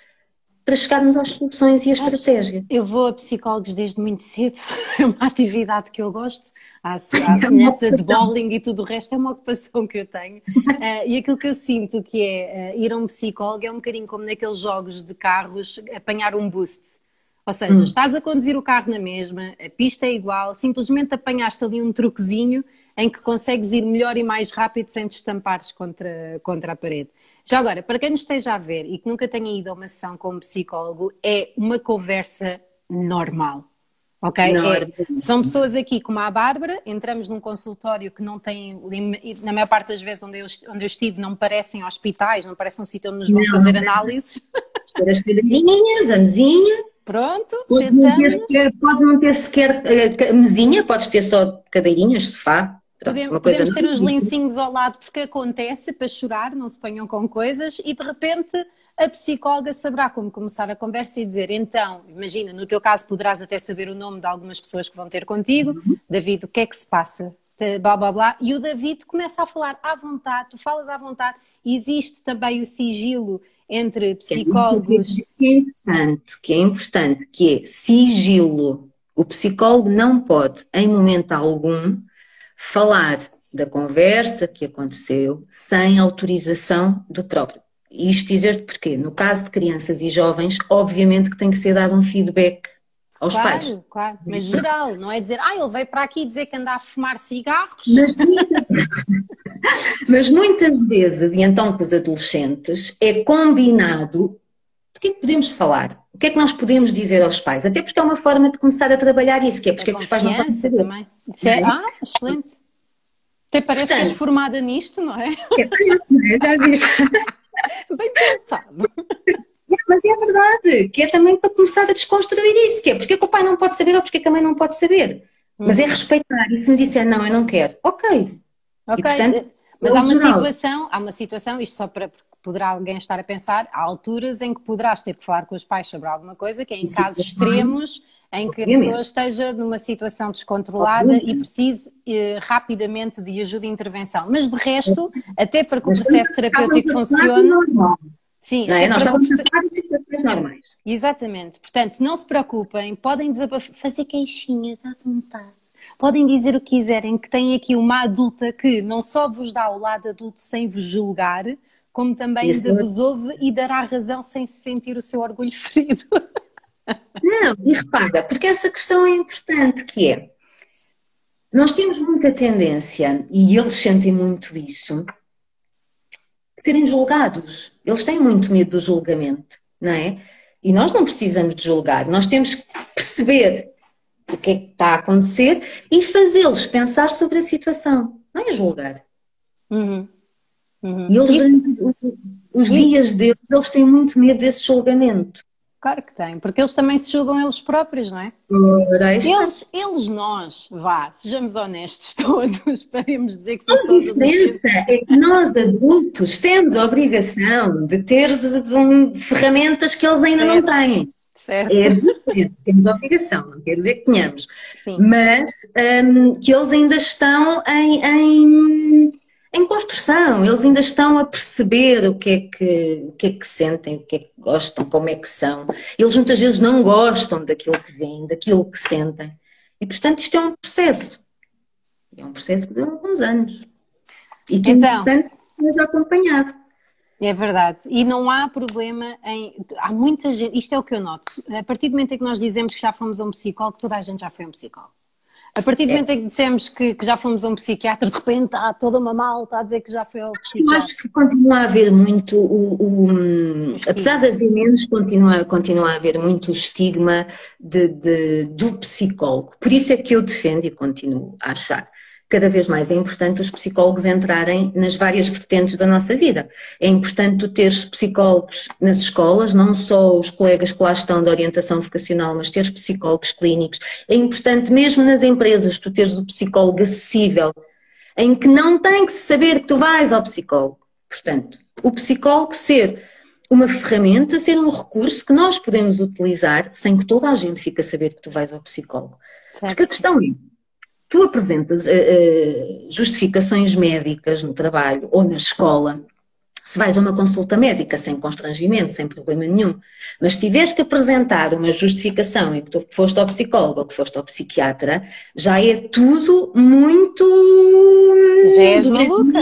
para chegarmos às soluções e à estratégia. Eu vou a psicólogos desde muito cedo, (laughs) é uma atividade que eu gosto, a, a semelhança de bowling e tudo o resto é uma ocupação que eu tenho. Uh, (laughs) e aquilo que eu sinto que é uh, ir a um psicólogo é um bocadinho como naqueles jogos de carros, apanhar um boost. Ou seja, hum. estás a conduzir o carro na mesma, a pista é igual, simplesmente apanhaste ali um truquezinho em que consegues ir melhor e mais rápido sem te estampares contra, contra a parede. Já agora, para quem nos esteja a ver e que nunca tenha ido a uma sessão com um psicólogo, é uma conversa normal. Ok? É, são pessoas aqui como a Bárbara, entramos num consultório que não tem, na maior parte das vezes onde eu, onde eu estive, não parecem hospitais, não parecem um sítio onde nos vão não, fazer não análises. As cadeirinhas, a mesinha. Pronto, podes sentamos. Não ter sequer, podes não ter sequer uh, mesinha, podes ter só cadeirinhas, sofá. Podemos, podemos ter os lencinhos ao lado porque acontece para chorar, não se ponham com coisas e de repente a psicóloga saberá como começar a conversa e dizer então, imagina, no teu caso poderás até saber o nome de algumas pessoas que vão ter contigo, uhum. David, o que é que se passa? Blá blá blá, e o David começa a falar à vontade, tu falas à vontade, existe também o sigilo entre psicólogos. Que é importante, que é importante, que é sigilo. O psicólogo não pode, em momento algum, falar da conversa que aconteceu sem autorização do próprio. Isto dizer porquê? No caso de crianças e jovens, obviamente que tem que ser dado um feedback aos claro, pais. Claro, mas geral, não é dizer, ah, ele veio para aqui dizer que anda a fumar cigarros. Mas muitas, (laughs) mas muitas vezes, e então com os adolescentes, é combinado o que é que podemos falar? O que é que nós podemos dizer aos pais? Até porque é uma forma de começar a trabalhar isso, que é porque é que os pais não podem saber. Também. É, ah, excelente. Até parece Portanto, que és formada nisto, não é? É parece, não é? Já viste. (laughs) Bem pensado. Mas é verdade, que é também para começar a desconstruir isso, que é porque é que o pai não pode saber ou porque é que a mãe não pode saber. Mas é uhum. respeitar, e se me disser não, eu não quero, ok. Ok, e, portanto, mas há uma geral. situação, há uma situação, isto só para poderá alguém estar a pensar, há alturas em que poderás ter que falar com os pais sobre alguma coisa, que é em Sim, casos extremos em que a pessoa esteja numa situação descontrolada e precise eh, rapidamente de ajuda e intervenção. Mas de resto, até para que o processo terapêutico funcione. Sim, não é? nós estamos a falar de situações normais. Exatamente. Portanto, não se preocupem, podem fazer queixinhas à vontade. Podem dizer o que quiserem, que tem aqui uma adulta que não só vos dá o lado adulto sem vos julgar, como também ainda vos ouve e dará razão sem se sentir o seu orgulho (laughs) ferido. Não, e repara, porque essa questão é importante, que é, nós temos muita tendência, e eles sentem muito isso, de serem julgados. Eles têm muito medo do julgamento, não é? E nós não precisamos de julgar, nós temos que perceber o que é que está a acontecer e fazê-los pensar sobre a situação, não é julgar. Uhum. Uhum. E eles, Isso... os dias deles, eles têm muito medo desse julgamento. Claro que têm, porque eles também se julgam eles próprios, não é? Eles, eles nós, vá, sejamos honestos (laughs) todos, podemos dizer que somos A diferença é que nós adultos temos a obrigação de ter ferramentas que eles ainda certo. não têm. Certo. É diferente, temos a obrigação, não quer dizer que tenhamos, Sim. mas um, que eles ainda estão em, em em construção, eles ainda estão a perceber o que é que, o que, é que sentem, o que é que gostam, como é que são. Eles muitas vezes não gostam daquilo que vêm, daquilo que sentem. E portanto isto é um processo. É um processo que deu alguns anos. E que é então, importante seja acompanhado. É verdade. E não há problema em. Há muita gente. Isto é o que eu noto. A partir do momento em que nós dizemos que já fomos a um psicólogo, toda a gente já foi a um psicólogo. A partir do é. momento em que dissemos que, que, já fomos a um psiquiatra, de repente há toda uma malta a dizer que já foi ao psiquiatra. Eu acho que continua a haver muito o, o, o apesar de haver menos, continua, continua a haver muito o estigma de, de, do psicólogo. Por isso é que eu defendo e continuo a achar cada vez mais é importante os psicólogos entrarem nas várias vertentes da nossa vida. É importante tu teres psicólogos nas escolas, não só os colegas que lá estão da orientação vocacional, mas teres psicólogos clínicos. É importante mesmo nas empresas tu teres o psicólogo acessível, em que não tem que saber que tu vais ao psicólogo. Portanto, o psicólogo ser uma ferramenta, ser um recurso que nós podemos utilizar sem que toda a gente fique a saber que tu vais ao psicólogo. Certo. Porque a questão é, tu apresentas uh, justificações médicas no trabalho ou na escola, se vais a uma consulta médica sem constrangimento, sem problema nenhum, mas se tiveres que apresentar uma justificação em que tu foste ao psicólogo ou que foste ao psiquiatra, já é tudo muito. Já és maluca.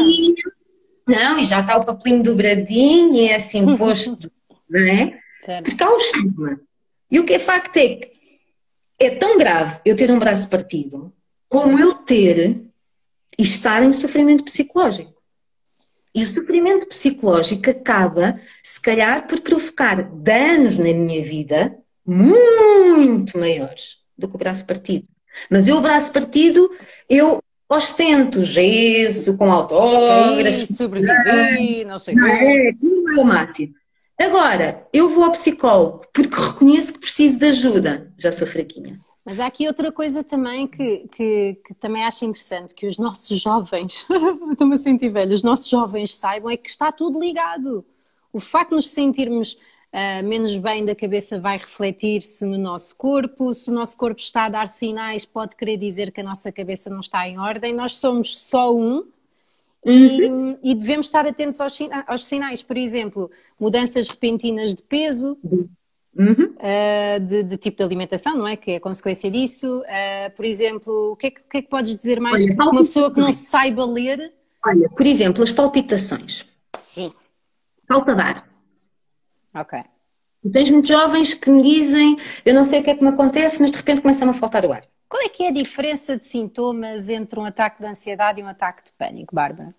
Não, e já está o papelinho dobradinho e é assim (laughs) posto, não é? Porque há um estigma. E o que é facto é que é tão grave eu ter um braço partido como eu ter e estar em sofrimento psicológico. E o sofrimento psicológico acaba, se calhar, por provocar danos na minha vida muito maiores do que o braço partido. Mas eu, o braço partido, eu ostento gesso, com autógrafos. Sobrevivi, não sei o. É, aquilo é o máximo. Agora, eu vou ao psicólogo porque reconheço que preciso de ajuda. Já sou fraquinha. Mas há aqui outra coisa também que, que, que também acho interessante, que os nossos jovens, (laughs) estou-me a sentir velho, os nossos jovens saibam é que está tudo ligado. O facto de nos sentirmos uh, menos bem da cabeça vai refletir-se no nosso corpo, se o nosso corpo está a dar sinais, pode querer dizer que a nossa cabeça não está em ordem. Nós somos só um Uhum. E, e, devemos estar atentos aos, aos, sinais, por exemplo, mudanças repentinas de peso, uhum. uh, de, de, tipo de alimentação, não é? Que é a consequência disso. Uh, por exemplo, o que, é que, que, é que, podes dizer mais Olha, uma pessoa que não saiba ler? Olha, por exemplo, as palpitações. Sim. Falta de ar. Ok. Tens muitos jovens que me dizem, eu não sei o que é que me acontece, mas de repente começa-me a faltar o ar. Qual é que é a diferença de sintomas entre um ataque de ansiedade e um ataque de pânico, Bárbara?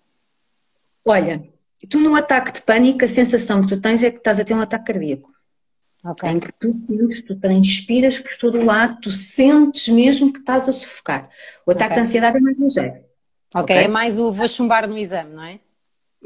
Olha, tu no ataque de pânico, a sensação que tu tens é que estás a ter um ataque cardíaco. Okay. Em que tu sentes, tu transpiras por todo o lado, tu sentes mesmo que estás a sufocar. O ataque okay. de ansiedade é mais ligeiro. Ok, okay? é mais o vou chumbar no exame, não é?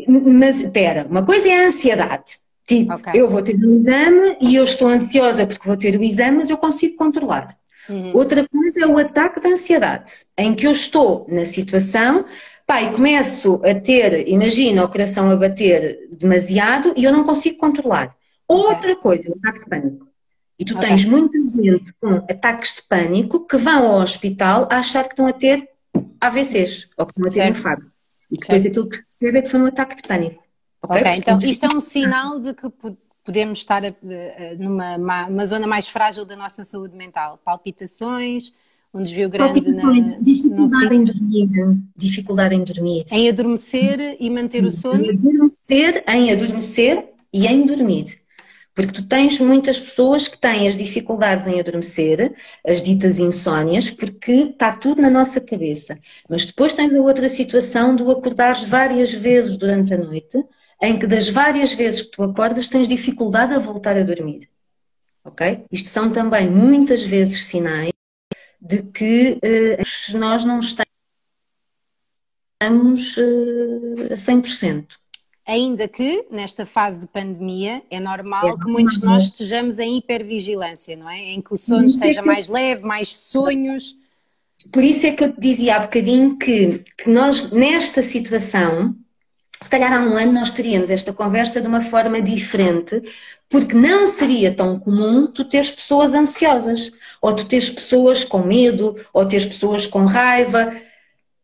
Mas espera, uma coisa é a ansiedade. Tipo, eu vou ter um exame e eu estou ansiosa porque vou ter o exame, mas eu consigo controlar. Uhum. Outra coisa é o ataque de ansiedade, em que eu estou na situação, pá, e começo a ter, imagina, o coração a bater demasiado e eu não consigo controlar. Outra coisa, o ataque de pânico. E tu okay. tens muita gente com ataques de pânico que vão ao hospital a achar que estão a ter AVCs ou que estão a ter certo. um infarto. E depois certo. aquilo que se percebe é que foi um ataque de pânico. Ok, okay então isto é um sinal de que podemos estar numa uma zona mais frágil da nossa saúde mental. Palpitações, um desvio grande Palpitações, na, dificuldade em dormir, dificuldade em dormir. Em adormecer e manter Sim, o sono? Em adormecer, em adormecer e em dormir. Porque tu tens muitas pessoas que têm as dificuldades em adormecer, as ditas insónias, porque está tudo na nossa cabeça. Mas depois tens a outra situação do acordar várias vezes durante a noite, em que das várias vezes que tu acordas tens dificuldade a voltar a dormir. Ok? Isto são também muitas vezes sinais de que uh, nós não estamos uh, a 100%. Ainda que nesta fase de pandemia é normal é que muitos de nós estejamos em hipervigilância, não é? Em que o sono esteja é que... mais leve, mais sonhos. Por isso é que eu te dizia há bocadinho que, que nós, nesta situação, se calhar há um ano nós teríamos esta conversa de uma forma diferente, porque não seria tão comum tu teres pessoas ansiosas, ou tu teres pessoas com medo, ou teres pessoas com raiva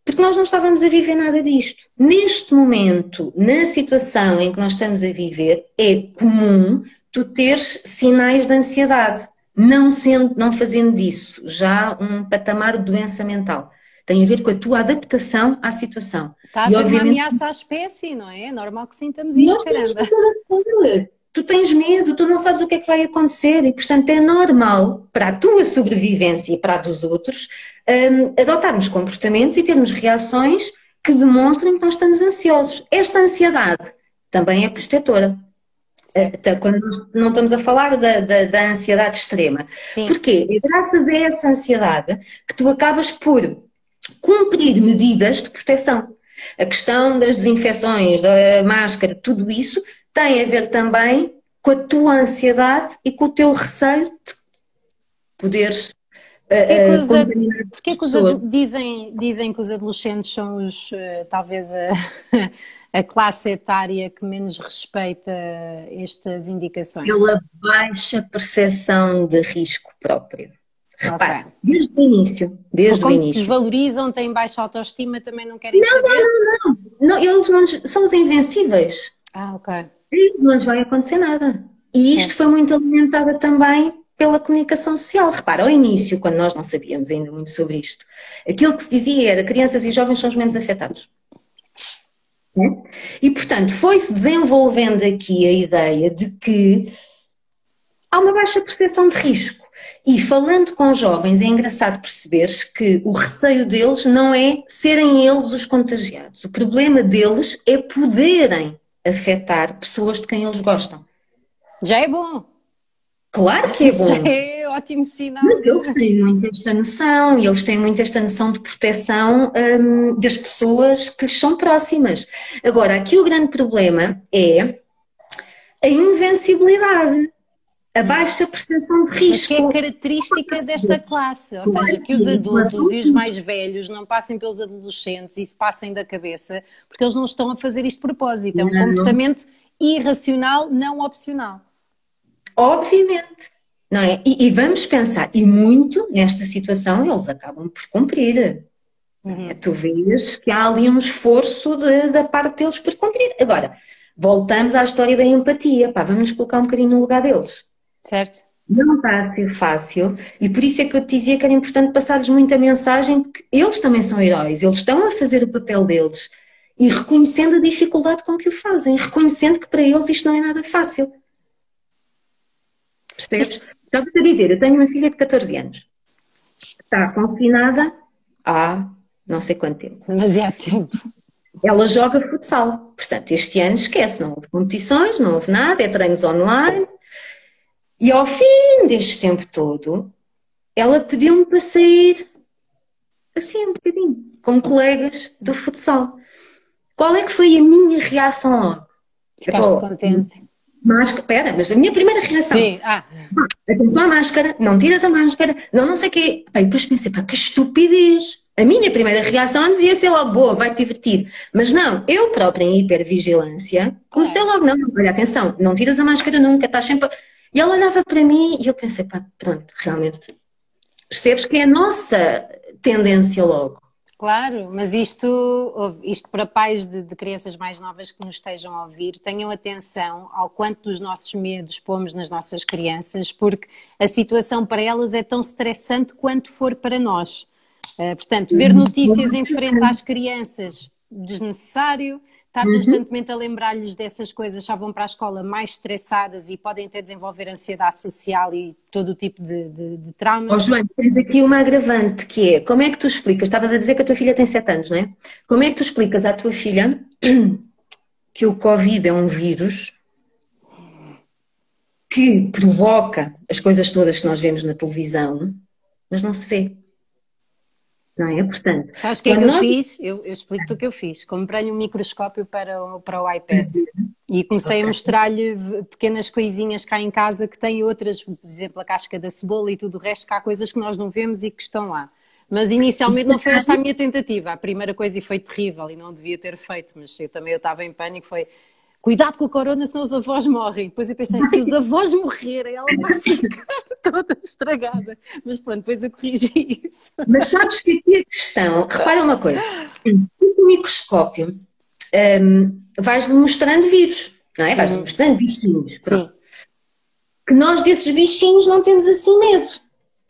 porque nós não estávamos a viver nada disto. Neste momento, na situação em que nós estamos a viver, é comum tu teres sinais de ansiedade, não, sendo, não fazendo disso já um patamar de doença mental. Tem a ver com a tua adaptação à situação. Está a haver uma ameaça à espécie, não é? É normal que sintamos isto, nós caramba tu tens medo, tu não sabes o que é que vai acontecer e, portanto, é normal para a tua sobrevivência e para a dos outros um, adotarmos comportamentos e termos reações que demonstrem que nós estamos ansiosos. Esta ansiedade também é protetora. Certo. Quando não estamos a falar da, da, da ansiedade extrema. Sim. Porquê? É graças a essa ansiedade que tu acabas por cumprir medidas de proteção. A questão das desinfecções, da máscara, tudo isso tem a ver também com a tua ansiedade e com o teu receio de poderes Porquê que, os, dizem, dizem que os adolescentes são os, uh, talvez a, (laughs) a, classe etária que menos respeita estas indicações? Pela baixa percepção de risco próprio. Repara, okay. desde o início, desde como o início. se desvalorizam, têm baixa autoestima, também não querem não, saber? Não, não, não, não. Eles não, são os invencíveis. Ah, ok isso não lhes vai acontecer nada. E isto é. foi muito alimentada também pela comunicação social. Repara, ao início, quando nós não sabíamos ainda muito sobre isto, aquilo que se dizia era crianças e jovens são os menos afetados. É? E, portanto, foi-se desenvolvendo aqui a ideia de que há uma baixa percepção de risco. E falando com jovens, é engraçado perceberes que o receio deles não é serem eles os contagiados. O problema deles é poderem afetar pessoas de quem eles gostam. Já é bom. Claro que é (laughs) bom. Já é ótimo sinal. Mas eles têm muito esta noção e eles têm muito esta noção de proteção hum, das pessoas que lhes são próximas. Agora, aqui o grande problema é a invencibilidade a baixa percepção de risco. Que é característica desta classe, ou seja, que os adultos e os mais velhos não passem pelos adolescentes e se passem da cabeça, porque eles não estão a fazer isto de propósito. É um não. comportamento irracional, não opcional. Obviamente. Não é? E, e, vamos pensar, e muito nesta situação eles acabam por cumprir. Uhum. Tu vês que há ali um esforço de, da parte deles por cumprir. Agora, voltamos à história da empatia. Pá, vamos nos colocar um bocadinho no lugar deles Certo. Não está a ser fácil e por isso é que eu te dizia que era importante passar-lhes muita mensagem de que eles também são heróis, eles estão a fazer o papel deles e reconhecendo a dificuldade com que o fazem, reconhecendo que para eles isto não é nada fácil. Percebes? Estava a dizer, eu tenho uma filha de 14 anos, está confinada há não sei quanto tempo. Demasiado tempo. Ela joga futsal. Portanto, este ano esquece, não houve competições, não houve nada, é treinos online. E ao fim deste tempo todo, ela pediu-me para sair assim um bocadinho, com colegas do futsal. Qual é que foi a minha reação logo? Ficaste contente? Máscara, pera, mas a minha primeira reação. Sim, ah. Atenção à máscara, não tiras a máscara, não não sei o quê. Pá, e depois pensei, pá, que estupidez. A minha primeira reação devia ser logo boa, vai te divertir. Mas não, eu própria em hipervigilância, comecei logo, não, olha, atenção, não tiras a máscara nunca, estás sempre. E ela olhava para mim e eu pensei, pá, pronto, realmente. Percebes que é a nossa tendência logo. Claro, mas isto, isto para pais de, de, crianças mais novas que nos estejam a ouvir, tenham atenção ao quanto dos nossos medos pomos nas nossas crianças, porque a situação para elas é tão estressante quanto for para nós. Uh, portanto, ver notícias em frente às crianças desnecessário, estar uhum. constantemente a lembrar-lhes dessas coisas, já vão para a escola mais estressadas e podem até desenvolver ansiedade social e todo o tipo de, de, de traumas. Oh, João, tens aqui uma agravante que é, como é que tu explicas, estavas a dizer que a tua filha tem 7 anos, não é? Como é que tu explicas à tua filha (clears throat) que o Covid é um vírus que provoca as coisas todas que nós vemos na televisão, mas não se vê? Não é? Portanto, sabes o que é que nós... eu fiz? Eu, eu explico-te o que eu fiz. Comprei um microscópio para o, para o iPad uhum. e comecei okay. a mostrar-lhe pequenas coisinhas cá em casa que têm outras, por exemplo, a casca da cebola e tudo o resto, que há coisas que nós não vemos e que estão lá. Mas inicialmente não foi esta a minha tentativa. A primeira coisa e foi terrível e não devia ter feito, mas eu também eu estava em pânico, foi cuidado com a corona, senão os avós morrem. Depois eu pensei, se os avós morrerem, ela vai (laughs) ficar toda estragada. Mas pronto, depois eu corrigi isso. Mas sabes que aqui a questão, repara uma coisa, o microscópio um, vais-lhe mostrando vírus, não é? Vais-lhe uhum. mostrando bichinhos. Pronto. Sim. Que nós desses bichinhos não temos assim medo.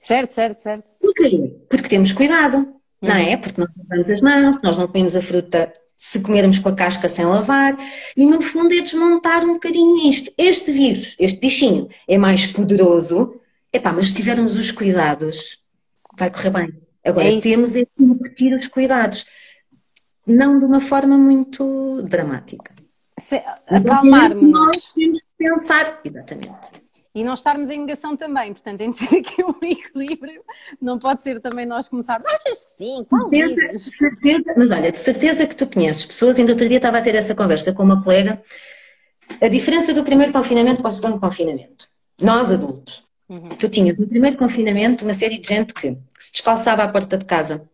Certo, certo, certo. Porquê? Porque temos cuidado, não é? Uhum. Porque nós lavamos as mãos, nós não comemos a fruta se comermos com a casca sem lavar, e no fundo é desmontar um bocadinho isto. Este vírus, este bichinho, é mais poderoso, epá, mas se tivermos os cuidados, vai correr bem. Agora é temos é que os cuidados, não de uma forma muito dramática. Acalmar-me. Nós temos que pensar, exatamente e não estarmos em negação também. Portanto, tem de ser (laughs) aqui um equilíbrio. Não pode ser também nós começarmos, achas que sim, certeza, certeza, Mas olha, de certeza que tu conheces pessoas, ainda outro dia estava a ter essa conversa com uma colega, a diferença do primeiro confinamento para o segundo confinamento. Nós, adultos, uhum. tu tinhas no primeiro confinamento uma série de gente que, que se descalçava à porta de casa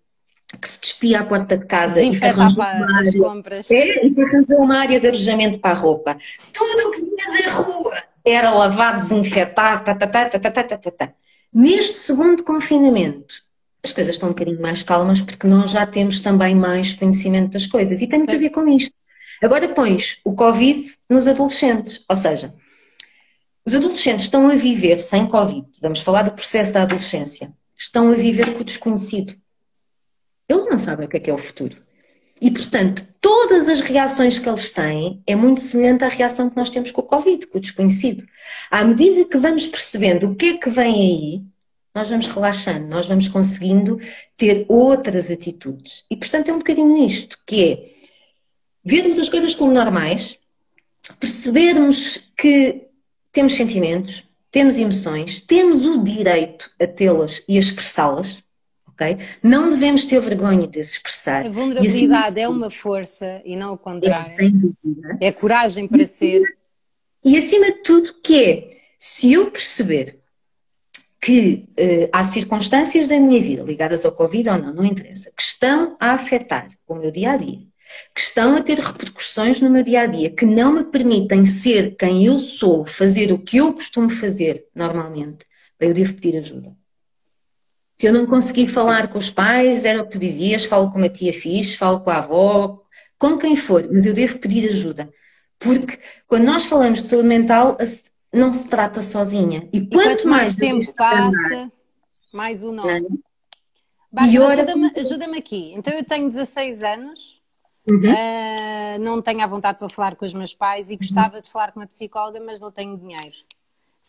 que se despia à porta de casa e que arranjou uma área. É, e que arranjou uma área de arejamento para a roupa. Tudo o que vinha da rua era lavado, desinfetado, tá, tá, tá, tá, tá, tá, tá, tá. Neste segundo confinamento, as coisas estão um bocadinho mais calmas porque nós já temos também mais conhecimento das coisas e tem muito a ver com isto. Agora pões o Covid nos adolescentes, ou seja, os adolescentes estão a viver sem Covid, vamos falar do processo da adolescência, estão a viver com o desconhecido. Eles não sabem o que é que é o futuro. E, portanto, todas as reações que eles têm é muito semelhante à reação que nós temos com o Covid, com o desconhecido. À medida que vamos percebendo o que é que vem aí, nós vamos relaxando, nós vamos conseguindo ter outras atitudes. E, portanto, é um bocadinho isto, que é vermos as coisas como normais, percebermos que temos sentimentos, temos emoções, temos o direito a tê-las e a expressá-las, ok? Não devemos ter vergonha de se expressar. A vulnerabilidade assim, é uma força e não o contrário. É, sem dúvida. É coragem para e, ser. E acima de tudo, que é, se eu perceber que uh, há circunstâncias da minha vida ligadas ao Covid ou não, não interessa, que estão a afetar o meu dia a dia, que estão a ter repercussões no meu dia a dia, que não me permitem ser quem eu sou, fazer o que eu costumo fazer normalmente, eu devo pedir ajuda. Se eu não conseguir falar com os pais, era o que tu dizias, falo com a tia fixe, falo com a avó, com quem for, mas eu devo pedir ajuda. Porque quando nós falamos de saúde mental, não se trata sozinha. E, e quanto, quanto, mais, tempo passa, mais o nome. Bárbara, ajuda-me ajuda aqui. Então eu tenho 16 anos, uhum. uh, não tenho a vontade para falar com os meus pais e uhum. gostava de falar com uma psicóloga, mas não tenho dinheiro.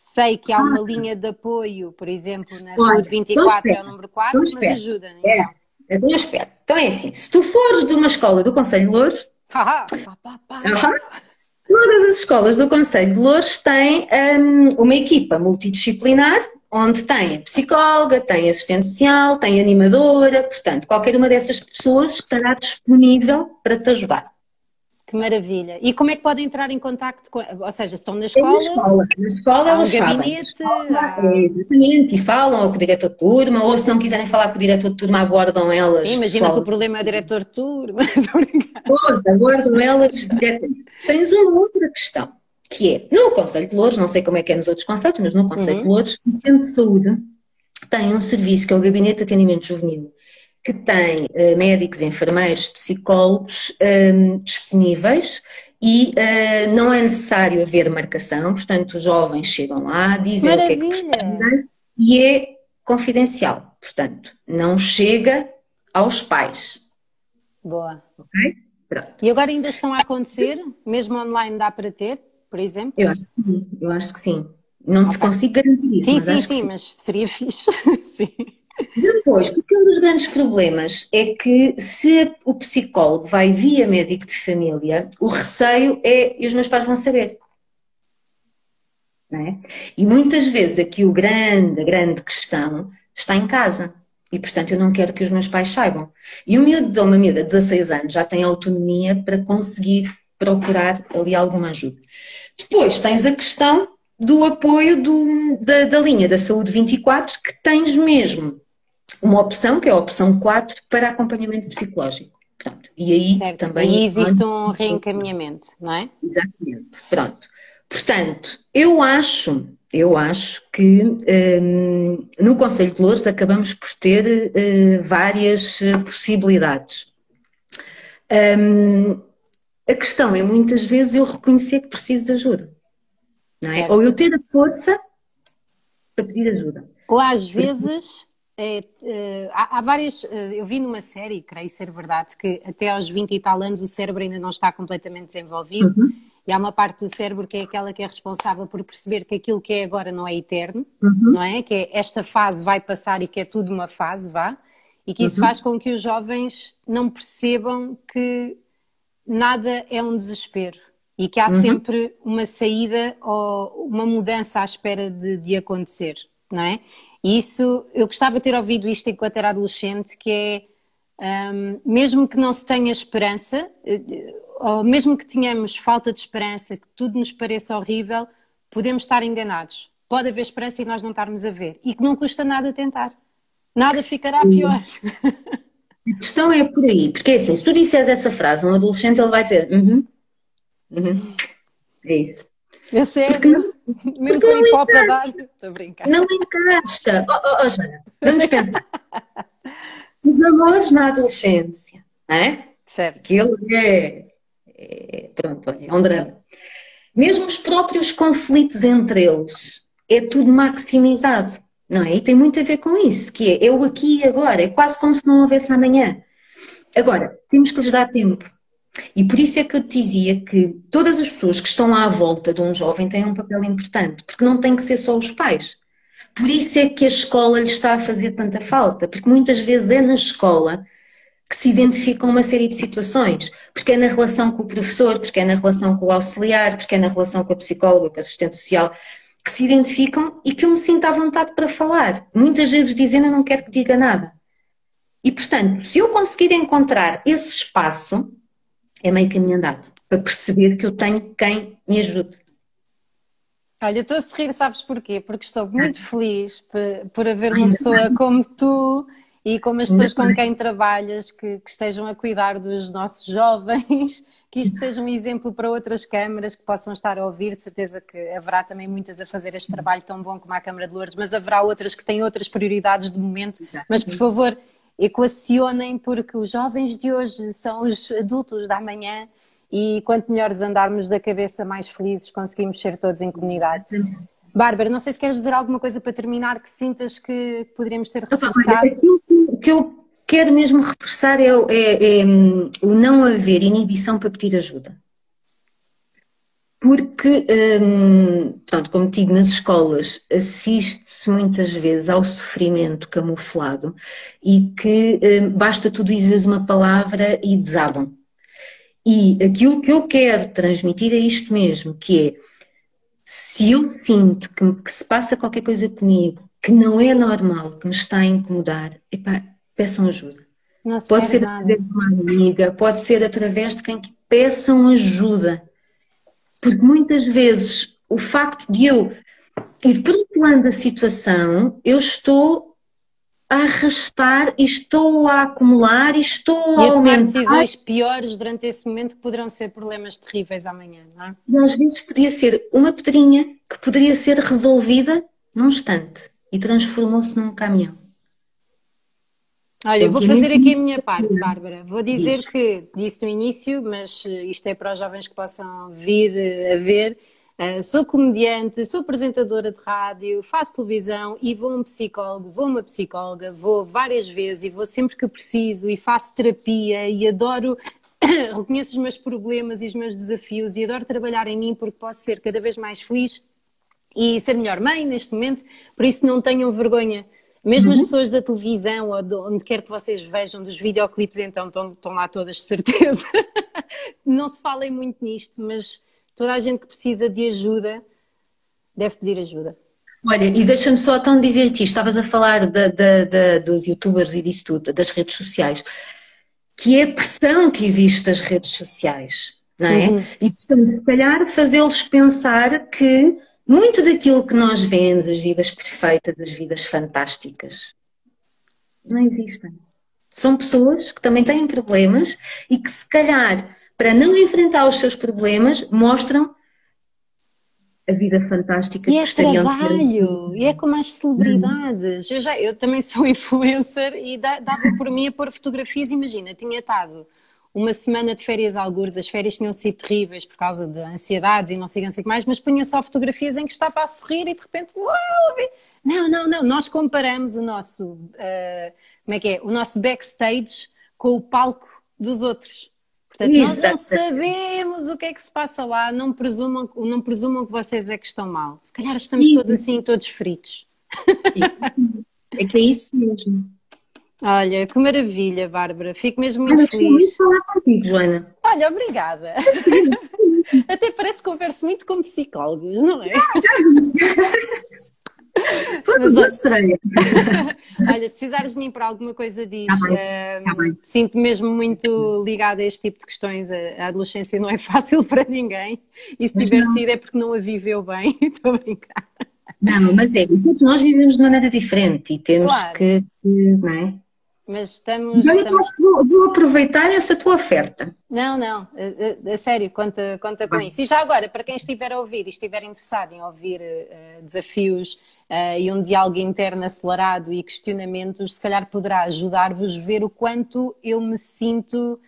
Sei que há uma ah. linha de apoio, por exemplo, na Olha, Saúde 24 então é o número 4, então mas ajuda. Então. É, então eu espero. Então é assim, se tu fores de uma escola do Conselho de Louros, todas as escolas do Conselho de Louros têm um, uma equipa multidisciplinar onde tem psicóloga, tem assistente social, tem animadora, portanto, qualquer uma dessas pessoas estará disponível para te ajudar. Que maravilha. E como é que podem entrar em contato com, ou seja, estão na escola? Na escola, na escola elas gabinete, escola, há... é, exatamente, e falam com o diretor de turma, ou se não quiserem falar com o diretor de turma, abordam elas. Imagina pessoal. que o problema é o diretor de turma. (laughs) abordam elas diretamente. Tens uma outra questão, que é, no Conselho de Louros, não sei como é que é nos outros conselhos, mas no Conselho uhum. de Louros, o Centro de Saúde tem um serviço que é o Gabinete de Atendimento Juvenil que tem uh, médicos, enfermeiros, psicólogos um, disponíveis e uh, não é necessário haver marcação, portanto os jovens chegam lá, dizem Maravilha. o que é que pretendem e é confidencial, portanto não chega aos pais. Boa. Ok? Pronto. E agora ainda estão a acontecer? Mesmo online dá para ter, por exemplo? Eu acho que sim, eu acho que sim. Não okay. te consigo garantir isso. Sim, mas sim, sim, sim, mas seria (laughs) fixe. sim. Depois, porque um dos grandes problemas é que se o psicólogo vai via médico de família, o receio é e os meus pais vão saber. É? E muitas vezes aqui o grande, a grande questão está em casa. E portanto eu não quero que os meus pais saibam. E o miúdo de uma miúda de 16 anos já tem autonomia para conseguir procurar ali alguma ajuda. Depois tens a questão do apoio do, da, da linha da saúde 24 que tens mesmo uma opção, que é a opção 4, para acompanhamento psicológico. Pronto. E aí certo. também. E existe um reencaminhamento, não é? Exatamente. Pronto. Portanto, eu acho, eu acho que um, no Conselho de Louros acabamos por ter uh, várias eh, possibilidades. Um, a questão é muitas vezes eu reconhecer que preciso de ajuda. Não é? Ou eu ter a força para pedir ajuda. Ou às vezes é, é, há, há, várias. Eh, eu vi numa série, creio ser verdade, que até aos 20 e tal anos o cérebro ainda não está completamente desenvolvido. Uhum. E há uma parte do cérebro que é aquela que é responsável por perceber que aquilo que é agora não é eterno, uhum. não é? Que é esta fase vai passar e que é tudo uma fase, vá. E que isso uhum. faz com que os jovens não percebam que nada é um desespero e que há uhum. sempre uma saída ou uma mudança à espera de, de acontecer, não é? E isso, eu gostava de ter ouvido isto enquanto era adolescente, que é, um, mesmo que não se tenha esperança, eh, ou mesmo que tenhamos falta de esperança, que tudo nos pareça horrível, podemos estar enganados. Pode haver esperança e nós não estarmos a ver. E que não custa nada tentar. Nada ficará pior. A questão é por aí, porque é assim, se tu disseres essa frase, um adolescente ele vai dizer, uhum, uhum, é isso. É sério? Porque não, (laughs) Mesmo com hipó para dar. Estou a brincar. Não encaixa. Oh, oh, oh Joana, vamos pensar. (laughs) Os amores na adolescência, não é? Certo. Aquilo é, é. Pronto, olha, é um drama. Mesmo os próprios conflitos entre eles, é tudo maximizado, não é? E tem muito a ver com isso, que é eu aqui e agora, é quase como se não houvesse amanhã. Agora, temos que lhes dar tempo. E por isso é que eu te dizia que todas as pessoas que estão à volta de um jovem têm um papel importante, porque não tem que ser só os pais. Por isso é que a escola lhe está a fazer tanta falta, porque muitas vezes é na escola que se identificam uma série de situações, porque é na relação com o professor, porque é na relação com o auxiliar, porque é na relação com a psicóloga, com a assistente social, que se identificam e que eu me sinto à vontade para falar. Muitas vezes dizendo eu não quero que diga nada. E portanto, se eu conseguir encontrar esse espaço, é meio caminho andado para perceber que eu tenho quem me ajude. Olha, estou a sorrir, sabes porquê? Porque estou muito feliz por, por haver uma pessoa como tu e como as pessoas com quem trabalhas que, que, estejam a cuidar dos nossos (laughs) jovens, que isto seja um exemplo para outras câmaras que possam estar a ouvir. De certeza que haverá também muitas a fazer este trabalho tão bom como a Câmara de Lourdes, mas haverá outras que têm outras prioridades de momento. Mas, por favor, equacionem, porque os jovens de hoje são os adultos da manhã e quanto melhores andarmos da cabeça, mais felizes conseguimos ser todos em comunidade. Bárbara, não sei se queres dizer alguma coisa para terminar que sintas que poderíamos ter reforçado. Aquilo que eu quero mesmo reforçar é, é, é hum, o não haver inibição para pedir ajuda. Porque, hum, pronto, como digo, nas escolas assiste-se muitas vezes ao sofrimento camuflado e que hum, basta tu dizes uma palavra e desabam. E aquilo que eu quero transmitir é isto mesmo, que é se eu sinto que, que se passa qualquer coisa comigo que não é normal, que me está a incomodar, epá, peçam ajuda. pode ser nada. através de uma amiga, pode ser através de quem peçam ajuda porque muitas vezes o facto de eu ir protelando a situação, eu estou a arrastar e estou a acumular e estou a, e a tomar decisões piores durante esse momento que poderão ser problemas terríveis amanhã, não é? E às vezes podia ser uma pedrinha que poderia ser resolvida num instante e transformou-se num caminhão. Olha, eu vou fazer aqui a minha parte, Bárbara. Vou dizer Diz. que disse no início, mas eh, isto é para os jovens que possam vir eh, a ver. Uh, sou comediante, sou apresentadora de rádio, faço televisão e vou a um psicólogo, vou a uma psicóloga, vou várias vezes e vou sempre que preciso e faço terapia e adoro, (coughs) reconheço os meus problemas e os meus desafios e adoro trabalhar em mim porque posso ser cada vez mais feliz e ser melhor mãe neste momento, por isso não tenham vergonha mesmo uhum. as pessoas da televisão ou de onde quer que vocês vejam dos videoclipes, então estão, estão lá todas de certeza. (laughs) não se falem muito nisto, mas toda a gente que precisa de ajuda deve pedir ajuda. Olha, e deixa-me só então dizer-te, estavas a falar de, de, de, dos youtubers e disso tudo, das redes sociais, que é a pressão que existe das redes sociais, não é? Uhum. E portanto, se calhar fazê-los pensar que muito daquilo que nós vemos, as vidas perfeitas, as vidas fantásticas, não existem. São pessoas que também têm problemas e que, se calhar, para não enfrentar os seus problemas, mostram a vida fantástica e que é gostariam trabalho. E é como as celebridades. Eu, já, eu também sou (laughs) influencer e dava por mim a pôr fotografias. Imagina, tinha estado uma semana de férias algures, as férias tinham sido terríveis por causa de ansiedades e não sei, não sei o que mais, mas punha só fotografias em que estava a sorrir e de repente, uau! Não, não, não, nós comparamos o nosso, uh, como é que é, o nosso backstage com o palco dos outros. Portanto, nós não sabemos o que é que se passa lá, não presumam, não presumam que vocês é que estão mal. Se calhar estamos todos assim, todos fritos. (laughs) É que é isso mesmo. Olha, que maravilha, Bárbara. Fico mesmo muito Olha, feliz. muito falar contigo, Joana. Olha, obrigada. (laughs) Até parece que converso muito com psicólogos, não é? Foi muito estranho. (laughs) Olha, se precisares de mim para alguma coisa, diz. Tá bem, tá bem. Sinto mesmo muito ligada a este tipo de questões. A adolescência não é (laughs) fácil para ninguém. E se mas tiver não. sido é porque não a viveu bem. Estou a brincar. Não, mas é, todos nós vivemos de maneira diferente e temos claro. que, que, não é? Mas estamos. Estamos... Vou, vou, aproveitar essa tua oferta. Não, não, a, a, a sério, conta, conta com isso. E já agora, para quem estiver a ouvir e estiver interessado em ouvir uh, desafios uh, e um diálogo interno acelerado e questionamentos, se calhar poderá ajudar-vos a ver o quanto eu me sinto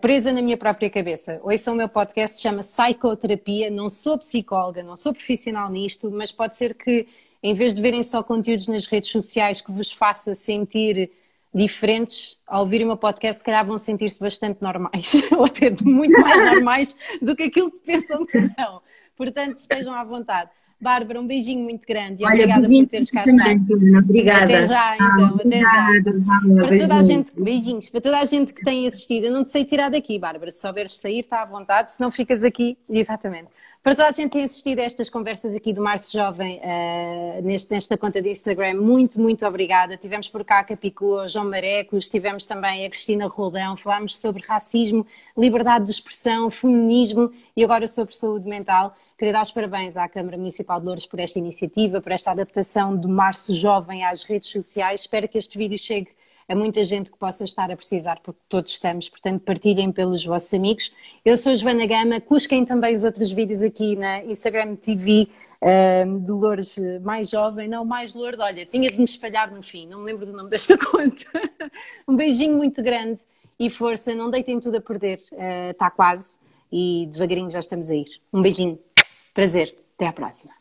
presa na minha própria cabeça. Ouçam o meu podcast, se chama Psicoterapia. Não sou psicóloga, não sou profissional nisto, mas pode ser que, em vez de verem só conteúdos nas redes sociais que vos faça sentir diferentes, ao ouvirem o meu podcast, se calhar vão sentir-se bastante normais, (laughs) ou até muito mais normais do que aquilo que pensam que são. Portanto, estejam à vontade. Bárbara, um beijinho muito grande e Olha, obrigada por teres cá estado. Obrigada. Até já, então, ah, até já. para toda a gente, beijinhos, para toda a gente que tem assistido, eu não te sei tirar daqui, Bárbara, se souberes sair, está à vontade, se não ficas aqui, exatamente. Para toda a gente tem assistido a estas conversas aqui do Março Jovem, uh, neste, nesta conta de Instagram, muito, muito obrigada. Tivemos por cá a Capicua, João Marecos, tivemos também a Cristina Roldão, falámos sobre racismo, liberdade de expressão, feminismo e agora sobre saúde mental. Queria dar os parabéns à Câmara Municipal de Louros por esta iniciativa, por esta adaptação do Março Jovem às redes sociais. Espero que este vídeo chegue a muita gente que possa estar a precisar, porque todos estamos, portanto partilhem pelos vossos amigos. Eu sou Joana Gama, cusquem também os outros vídeos aqui na Instagram TV uh, de Loures mais jovem, não mais Loures, olha, tinha de me espalhar no fim, não me lembro do nome desta (laughs) conta. um beijinho muito grande e força, não deitem tudo a perder, está uh, quase. e devagarinho já estamos a ir. Um beijinho, prazer, até à próxima.